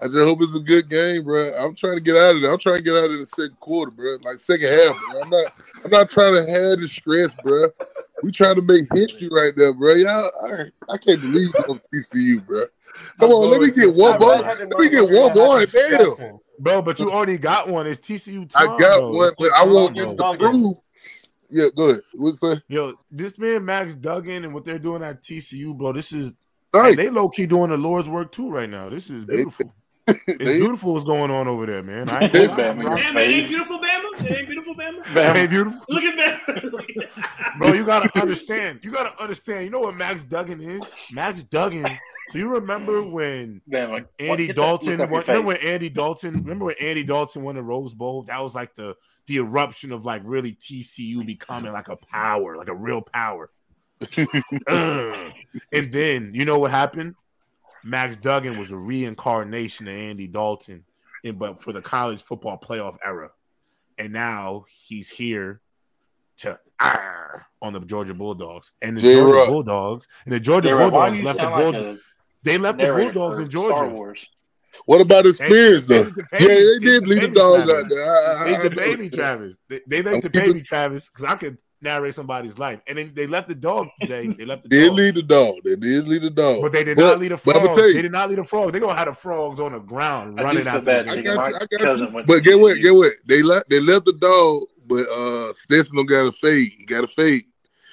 I just hope it's a good game, bro. I'm trying to get out of there. I'm trying to get out of the second quarter, bro. Like second half, bro. I'm not, I'm not trying to have the stress, bro. We trying to make history right there, bro. Y'all, I, I can't believe on TCU, bro. Come on, let me get one more. Let me get one more. Damn. Bro, but you already got one. It's TCU I got though. one, but I want Bro. them to prove. Yeah, go ahead. What's that? Yo, this man Max Duggan and what they're doing at TCU, bro. This is Nice. they low key doing the Lord's work too right now. This is beautiful. It's They- beautiful what's going on over there, man. I ain't This- gonna. Bama. Bama, it ain't beautiful, Bama. It ain't beautiful, Bama. Bama. Ain't beautiful. Look at Bama. Bro, you gotta understand. You gotta understand. You know what Max Duggan is? Max Duggan. So you remember when Bama. Andy Get Dalton look won, remember when. Andy Dalton remember when Andy Dalton won the Rose Bowl? That was like the the eruption of like really TCU becoming like a power, like a real power. And then you know what happened? Max Duggan was a reincarnation of Andy Dalton, in, but for the college football playoff era. And now he's here to on the Georgia Bulldogs. And the J-Rock. Georgia Bulldogs and the Georgia J-Rock, Bulldogs left the sound like Bull, a they left the Bulldogs for in Star Georgia. Wars. What about his They- Spears though? the Yeah, baby- they they did the leave the baby dogs Travis. out there. I- I- They I the baby that. Travis. They, they let I'm the keeping- baby Travis because I could narrate somebody's life. And then they left the dog today. They left the Did dog. lead the dog. They did leave the dog. But they did But- not leave the but frogs. tell you- They did not leave the frogs. They're gonna have the frogs on the ground I running out. after bad the I got you, I got you. But get what? Get what? They left. They left the dog, but uh, Stetson don't got a fade. He got a fade.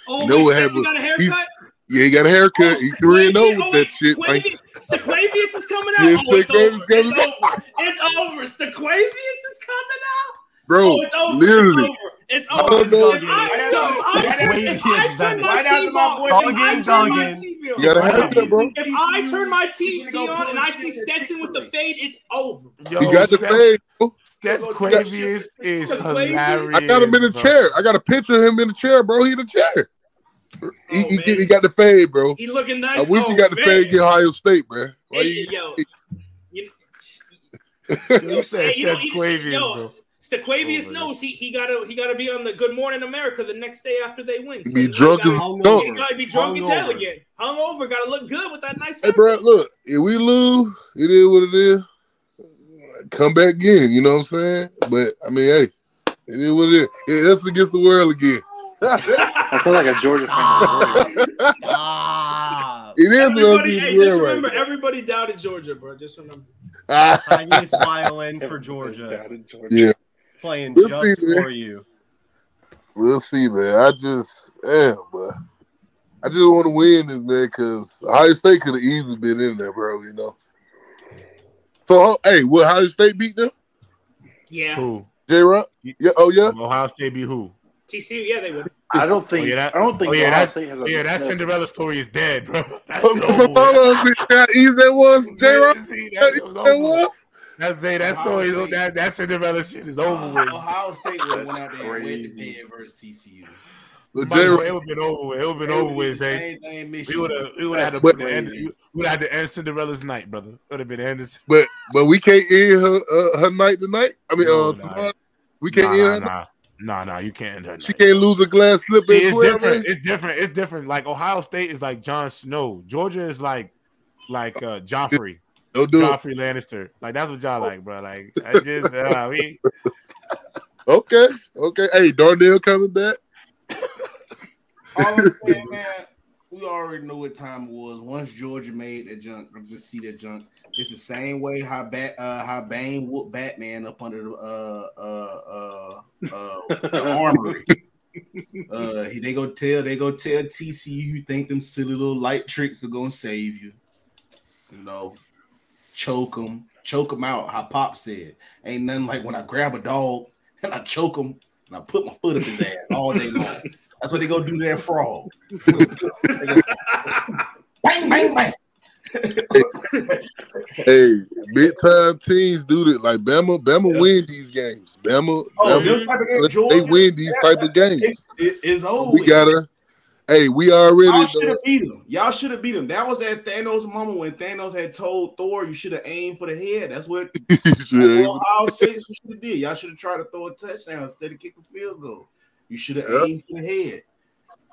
Oh, You know what Stetson happened? got a haircut? Yeah, he got a haircut. he oh, three and oh zero with oh, that shit. Like, Stequavius is coming out. Yeah, oh, it's Stequavius over. coming It's over. It's over. Stequavius is coming out. bro, oh, it's over. literally. It's I over. don't know. If I, yo, I, Stequavius if I turn my Right after TV my on, boy if I Duggan turn my Duggan. TV You got a on, haircut, bro. if I turn my TV on and I see Stetson with the fade, it's over. Yo, He got the fade. bro. Steph Quavius is Stequavius. hilarious. I got him in the bro. chair. I got a picture of him in the chair, bro. He in the chair. He, Oh, he, man. he got the fade, bro. He looking nice. I wish oh, he got the man. fade against Ohio State, bro. Why Hey, you- yo, you, You said you know, Steph you- Quavius, yo, bro. Stequavius Oh, knows he, he gotta he gotta be on the Good Morning America the next day after they win. He be drunk gotta, as Hungover. dog. He gotta be drunk as hell Hungover. again. Hungover, gotta look good with that nice. Hey, bro, look, if we lose, it is what it is. Come back again, you know what I'm saying? But I mean, hey, it is what it is. Yeah, that's against the world again. I feel like a Georgia fan. Ah, It is Everybody, against hey, just world remember, right everybody doubted Georgia, bro. Just remember. Chinese violin for Georgia Down Georgia. yeah, playing We'll just see, man. for you. we'll see, man. I just, damn, bro. I just want to win this, man, because Ohio State could have easily been in there, bro. You know. So, oh, hey, will Ohio State beat them? Yeah, Who? J. Rock? Yeah. Oh yeah. Ohio State be who? TCU. Yeah, they would. I don't think. Oh, yeah, that- I don't think oh, yeah, Ohio that's- State has a. Oh, yeah, that Cinderella story is dead, bro. That's So, so, over hold on, see how easy that was, J. Rock. That, that was that over. was. That's say that story. That that Cinderella shit is over with. Ohio State would have went out there and went to Crazy. versus TCU. But Might J. as well- Rock. It would have been over with. It would have been over with. Say Same we would have. We would have had to But- put the end. We would have had to end Cinderella's night, brother. It would have been ended. But but we can't end her uh, her night tonight. I mean, No, uh, nah. tomorrow. We can't Nah, end nah, her. nah, nah, nah. You can't end her. She night. can't lose a glass slip See, it's different. man. It's different. It's different. Like Ohio State is like Jon Snow. Georgia is like like uh Joffrey. Don't do it. Joffrey Lannister. Like that's what y'all like, bro. Like I just uh, we Okay, okay. Hey, Darnell coming back. All I'm saying, man, we already know what time it was. Once Georgia made that junk, just see that junk. It's the same way how Bat, uh, how Bane whooped Batman up under the uh, uh, uh, uh, the armory. Uh, he, they go tell they go tell TCU you think them silly little light tricks are gonna save you. You know, choke them, choke them out. How Pop said, ain't nothing like when I grab a dog and I choke him and I put my foot up his ass all day long. That's what they go do to that frog. bang, bang, bang. Hey, big time teams do that. Like Bama, Bama Yeah. win these games. Bama, Oh, Bama them type of games, they win these type of games. It, it- it's over. We gotta. Hey, we already. Y'all should have beat him. Y'all should have beat him. That was that Thanos moment when Thanos had told Thor, "You should have aimed for the head." That's what that's Yeah, what Ohio State should have did. Y'all should have tried to throw a touchdown instead of kick a field goal. You should have Yeah. aimed for the head.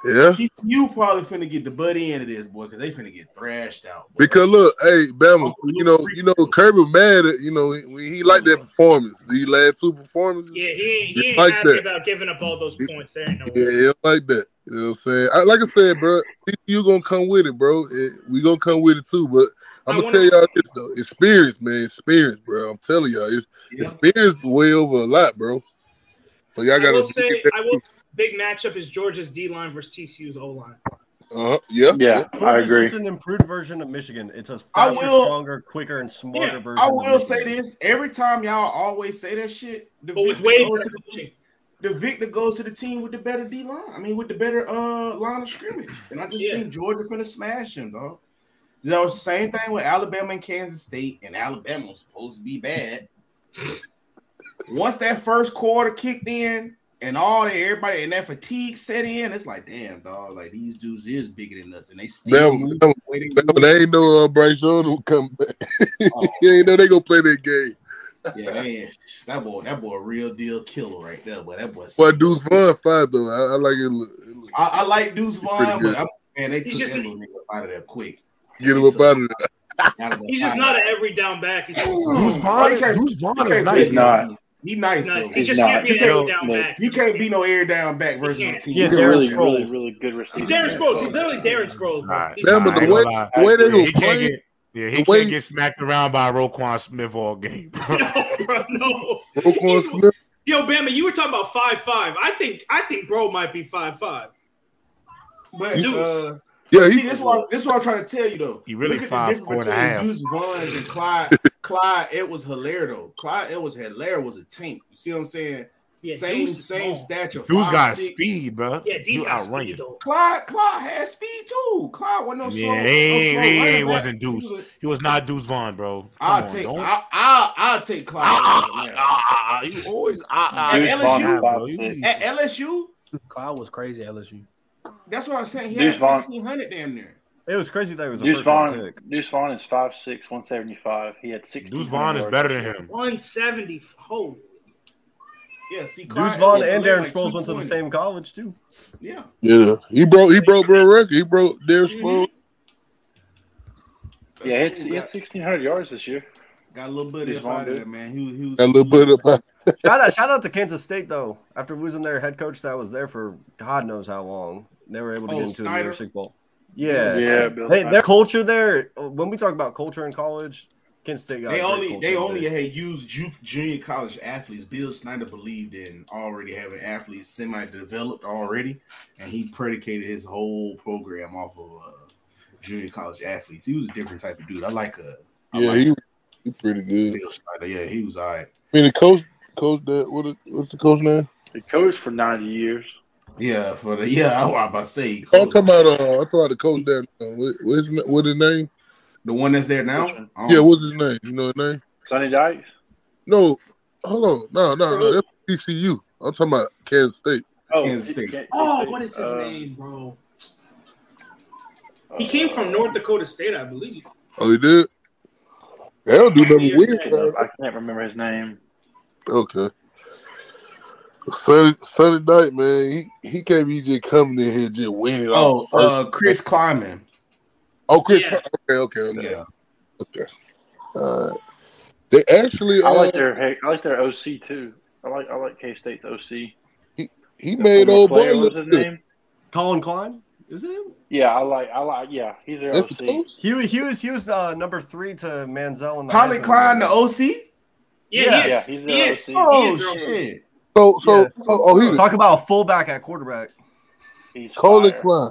yeah. You probably finna get the butt end of this, boy, because they finna get thrashed out. boy. Because look, hey, Bama, oh, you know, you know, Kirby mad at you know when he liked that performance. These last two performances. Yeah, he ain't, he ain't like happy that. about giving up all those points. There ain't no. Yeah, yeah, like that. You know what I'm saying? I, like I said, bro, you gonna come with it, bro. It, we gonna come with it too. But I'm I gonna wanna- tell y'all this though, experience, man, experience, bro. I'm telling y'all, it's Yeah. experience way over a lot, bro. So y'all I gotta will say, I will. Big matchup is Georgia's D line versus TCU's O line. Uh, yeah, Yeah, I agree. just an improved version of Michigan. It's a I faster, will- stronger, quicker, and smarter Yeah, version. I of will say this: every time y'all always say that shit, the But with victor way goes to the the victor goes to the team with the better D line. I mean, with the better uh line of scrimmage. And I just Yeah. think Georgia finna smash him, dog. That was the same thing with Alabama and Kansas State, and Alabama was supposed to be bad. Once that first quarter kicked in, and all that everybody and that fatigue set in, it's like, damn, dog, like these dudes is bigger than us, and they still Bama- move Bama- the they But they ain't know uh, Bryce Young will come back. Oh. he ain't know they gonna play that game. Yeah, man, that boy, that boy, a real deal killer right there. But that boy, But Deuce Vaughn fine though. I, I like it. Look, it look- I, I like Deuce Vaughn, but I'm, man, they He's took just that an- little nigga out of there quick. Get him up out of there. Out of there He's just not an every down back. He's just Deuce Vaughn, you Deuce Vaughn is nice. He's not. He nice nice. though. He just not. can't be an Yo, every down Nick, back. You can't be no air down back versus You the team. Yeah, He's a Darren really, Sproles. really, really good receiver. He's Darren Sproles. He's literally Darren Sproles. bro. Nah, He's Yeah, but the way gonna lie. the way they Yeah, gonna he can't get yeah, he can't get smacked around by Roquan Smith all game. bro. no, bro, no. Roquan Smith. Yo, Bama, you were talking about five five. I think I think bro might be five five. But Deuce. uh, Yeah, see, he this what this what I'm trying to tell you though. He really Look five, the four difference and a between half. Deuce Vaughn and Clyde. Clyde, Edwards-Helaire though. Clyde, Edwards-Helaire was a tank. You see what I'm saying? Yeah, same Deuce same small. stature. Dude's five, got six. speed, bro. Yeah, these He guys outrun speed you. though. Clyde, Clyde had speed too. Clyde wasn't no slow. Yeah, no he, slow he, ain't wasn't He Deuce. was a- He was not Deuce Vaughn, bro. Come I'll on, take don't. I, I, I'll take Clyde. Ah, ah, ah, you always ah, ah, At Deuce Vaughn LSU? is five bro. You six. need- At LSU, Cloud was crazy at LSU. That's what I'm saying. He Deuce had Vaughn- 1500 damn near. It was crazy that it was a Deuce first round Vaughn, pick. Deuce Vaughn is 5'6", 175. He had six. Deuce Vaughn is better than him. One seventy. Holy. Yeah, see, Clyde Deuce Vaughn and Darren like Sproles went to the 220. same college too. Yeah. Yeah, he broke. He broke bro record. He broke Darius Mhm. Sproles. Yeah, he had, That's he cool. had sixteen hundred yards this year. Got a little buddy Deuce up Vaughn out of there, man. He, was- he was Got a little bit about. Shout out, shout out to Kansas State though. After losing their head coach that was there for God knows how long, they were able to Oh, get into the Snyder? Music Bowl. Yeah, Yeah, Bill They, Snyder. their culture there. When we talk about culture in college, Kansas State got. a They great only they only there. had used ju- junior college athletes. Bill Snyder believed in already having athletes semi developed already, and he predicated his whole program off of uh, junior college athletes. He was a different type of dude. I like a I Yeah, like he he pretty good. Bill Snyder. Yeah, he was all right. I mean, the coach, coach that what? is- What's the coach name? He coached for ninety years. Yeah, for the yeah, I was about to say Oh, I'm talking about. Uh, I'm talking about the coach there. Uh, what, what's his, what his name? the one that's there now. Oh, Yeah, what's his name? You know his name? Sonny Dykes. No, hold on. No, no, no. That's TCU. I'm talking about Kansas State. Oh, Kansas State. Kansas Oh, what is his Uh, name, bro? He came from North Dakota State, I believe. Oh, he did. They don't do nothing Yeah, weird. I can't remember his name. Okay. Sunday, Sunday night, man. He he can't be just coming in here just winning. Oh, off the first- uh, Chris Klieman. oh, Chris. yeah. Okay, okay, okay, Yeah. okay. Uh, they actually, I uh, like their hey, I like their OC too. I like I like K State's OC. he The made old boy what's his name? Collin Klein. Is it him? Yeah, I like I like yeah. He's their That's OC. coach. He, was- he was he was uh, number three to Manziel in the Collin Heisman Klein, the. OC. Yeah, Yeah, he yeah, is. he's he their is. OC. He Oh is their OC. shit! So, so, Yeah. oh, oh, he Talk about a fullback at quarterback. He's Collin fire. Klein.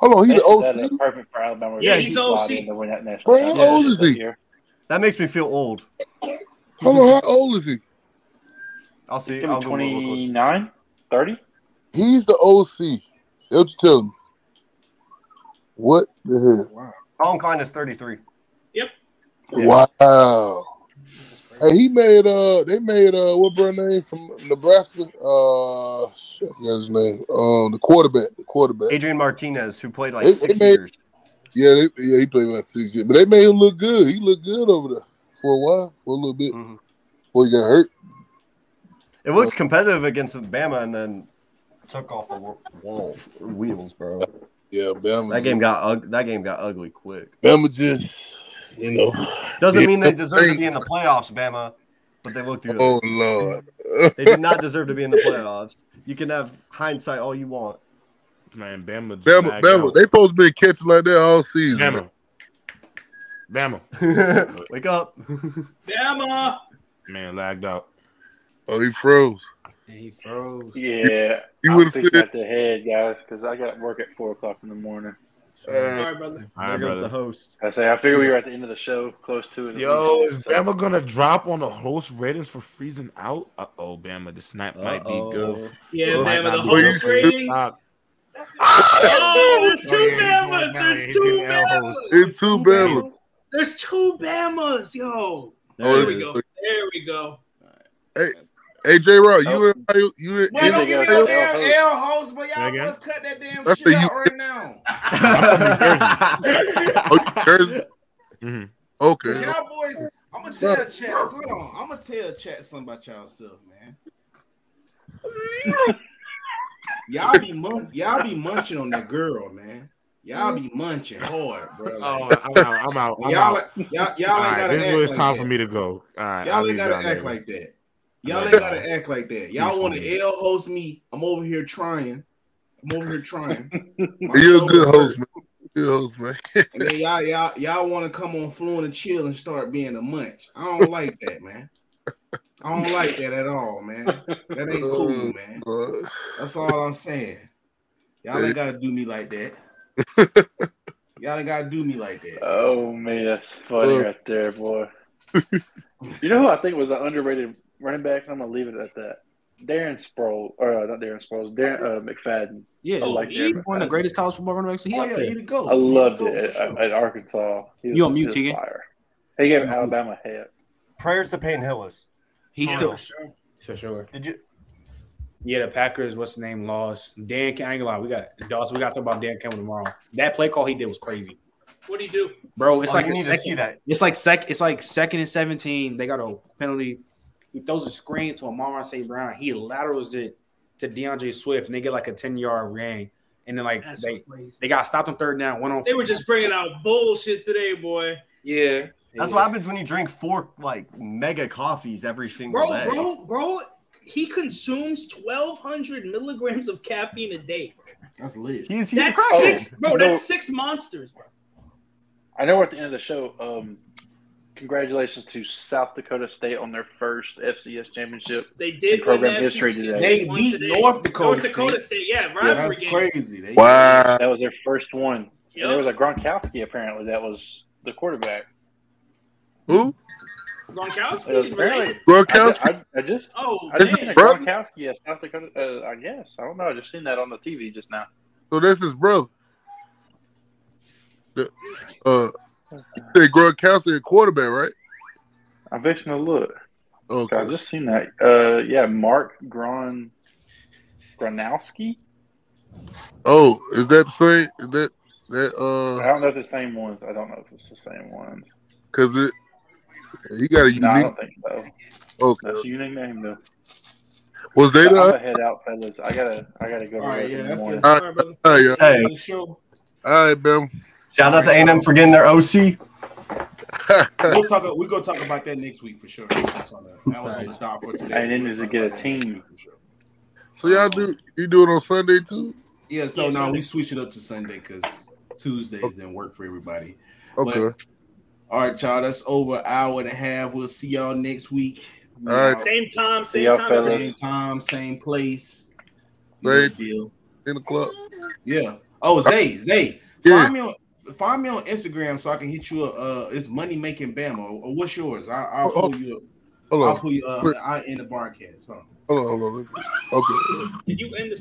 Hold on, he's the That- that OC. is perfect for Alabama. Yeah, to he's slide OC. in to win that national Bro, how championship old is that he? That makes me feel old. Hold on, how old is he? I'll see. gonna I'll be go real quick. 29, 30? He's the OC. That's what you tell me. What the hell? Collin Klein is 33. Yeah. Wow. Hey, he made uh they made uh what bro name from Nebraska? Uh shit, I forgot his name. Um the quarterback. The quarterback. Adrian Martinez, who played like They- six they made- years. Yeah, they, yeah, he played like six years. But they made him look good. He looked good over there for a while, for a little bit. Mhm. Before he got hurt. It looked competitive against Bama, and then took off the wa- wall wheels, bro. Yeah, Bama. That game got ug- that game got ugly quick. Bama just you know. Doesn't mean they deserve to be in the playoffs, Bama, but they looked good. Oh Lord. They did not deserve to be in the playoffs. You can have hindsight all you want. Man, Bama. just Bama, Bama, out. they supposed to be catching like that all season. Bama. Bama. Wake up. Bama. Man, lagged out. Oh, he froze. And he froze. Yeah, You I'm would've fixing said- at the head, guys, because I got work at four o'clock in the morning. All Uh, right, brother. All right, There goes the host. I say I figure we were at the end of the show, close to it. Yo, is so- Bama gonna drop on the host ratings for freezing out? Uh oh, Bama, the snap might be good. Yeah, This might man, but not the host good. ratings. Stop. Oh, there's Oh, two yeah, he's going Bamas. There's two Bamas. host. it's too bad. There's two Bamas, yo. Oh, There it we go. There we go. Hey, J. Rock, Oh. you and you, you, you, don't give me no damn host. L host, but y'all Again? must cut that damn That's shit out right now. oh, you Jersey? Mhm. Okay. Y'all boys, I'm gonna tell chat. Hold on, I'm gonna tell chat something about y'all self, man. y'all be mun- y'all be munching on that girl, man. Y'all be munching hard, bro. Oh, I'm out. I'm out. I'm y'all, out. y'all, y'all All ain't right, gotta this is act where it's like time that. for me to go. All right, Y'all leave ain't gotta act there. like that. Y'all ain't gotta act like that. Y'all want to L host me? I'm over here trying. I'm over here trying. My You're a shoulder good hurt. host, man. Good host, man. And then y'all, y'all, y'all want to come on fluent and chill and start being a munch. I don't like that, man. I don't like that at all, man. That ain't oh, cool, man. That's all I'm saying. Y'all ain't gotta do me like that. Y'all ain't gotta do me like that. Oh man, that's funny right there, boy. you know who I think was an underrated running back? I'm gonna leave it at that. Darren Sproles, or uh, not Darren Sproles, Darren uh, McFadden. Yeah, I like he's that. one of the greatest college football running backs. He Oh yeah, there. he the goat. I loved He the it goat at, at Arkansas. He You on mute, he was Tegan? fire. He gave You on Alabama a head. Prayers to Peyton Hillis. He's Yeah, still for sure. for sure. Did you? Yeah, the Packers. What's the name? Lost. Dan. I ain't gonna lie. We got Dawson. We got to talk about Dan Campbell tomorrow. That play call he did was crazy, What do you do? bro. It's Oh, like you a need to see that. It's like sec. It's like second and seventeen. They got a penalty. He throws a screen to Amon-Ra St. Brown. He laterals it to D'Andre Swift, and they get like a ten yard gain. And then like That's they crazy. they got stopped on third down. Went on. They were just bringing out bullshit today, boy. yeah. That's yeah. what happens when you drink four like mega coffees every single Bro, day. bro, bro, he consumes 1,200 milligrams of caffeine a day. That's lit. He's, he's a That's six, bro. That's six monsters, bro. I know we're at the end of the show. Um, congratulations to South Dakota State on their first FCS championship. They did In program the history today. They won beat today. North Dakota North Dakota State. Yeah, Yeah, rivalry that's game. crazy. They, wow. That was their first one. Yep. And there was a Gronkowski apparently that was the quarterback. Who? Gronkowski It was apparently. related. I, Gronkowski. I, I just Oh, I Is just seen a brother? Gronkowski at South Dakota. Uh, I guess I don't know. I just seen that on the TV just now. So this is brother. The, uh, they Gronkowski a quarterback, right? I'm fixing to look. I just seen that. Uh, yeah, Mark Gron Gronowski. Oh, is that the same? Is that that I uh? don't know if it's the same ones. I don't know if it's the same ones. Because it he got a No, I unique. don't think so. Okay. That's a unique name though. Was they But I'm gonna head out, fellas. I gotta, I gotta go to All work right, yeah, that's it. All All right, brother. right, yeah. Hey, The show. All right, Bam. Shout out to A&M for getting their OC. We'll talk. We gonna talk about that next week for sure. That's on the, that was on the stop for today. And then We'll is to talk get a about that next team. for sure. so y'all do you do it on Sunday too? Yeah, so Yeah, now Sunday. we switch it up to Sunday because Tuesdays oh. didn't work for everybody. Okay. But- All right, y'all. That's over an hour and a half. We'll see y'all next week. We All right. out. Same time, same y'all, time. fellas. Same time, same place. You Same- deal. In the club. Yeah. Oh, Zay, Zay, Yeah. Find me on find me on Instagram so I can hit you. A, uh, it's money making Bama. Or what's yours? I, I'll Oh, pull you. Up. Hold I'll on. pull you. Uh, Wait. I in the barcast. Huh? Hold on. Hold on. Okay. Did you end the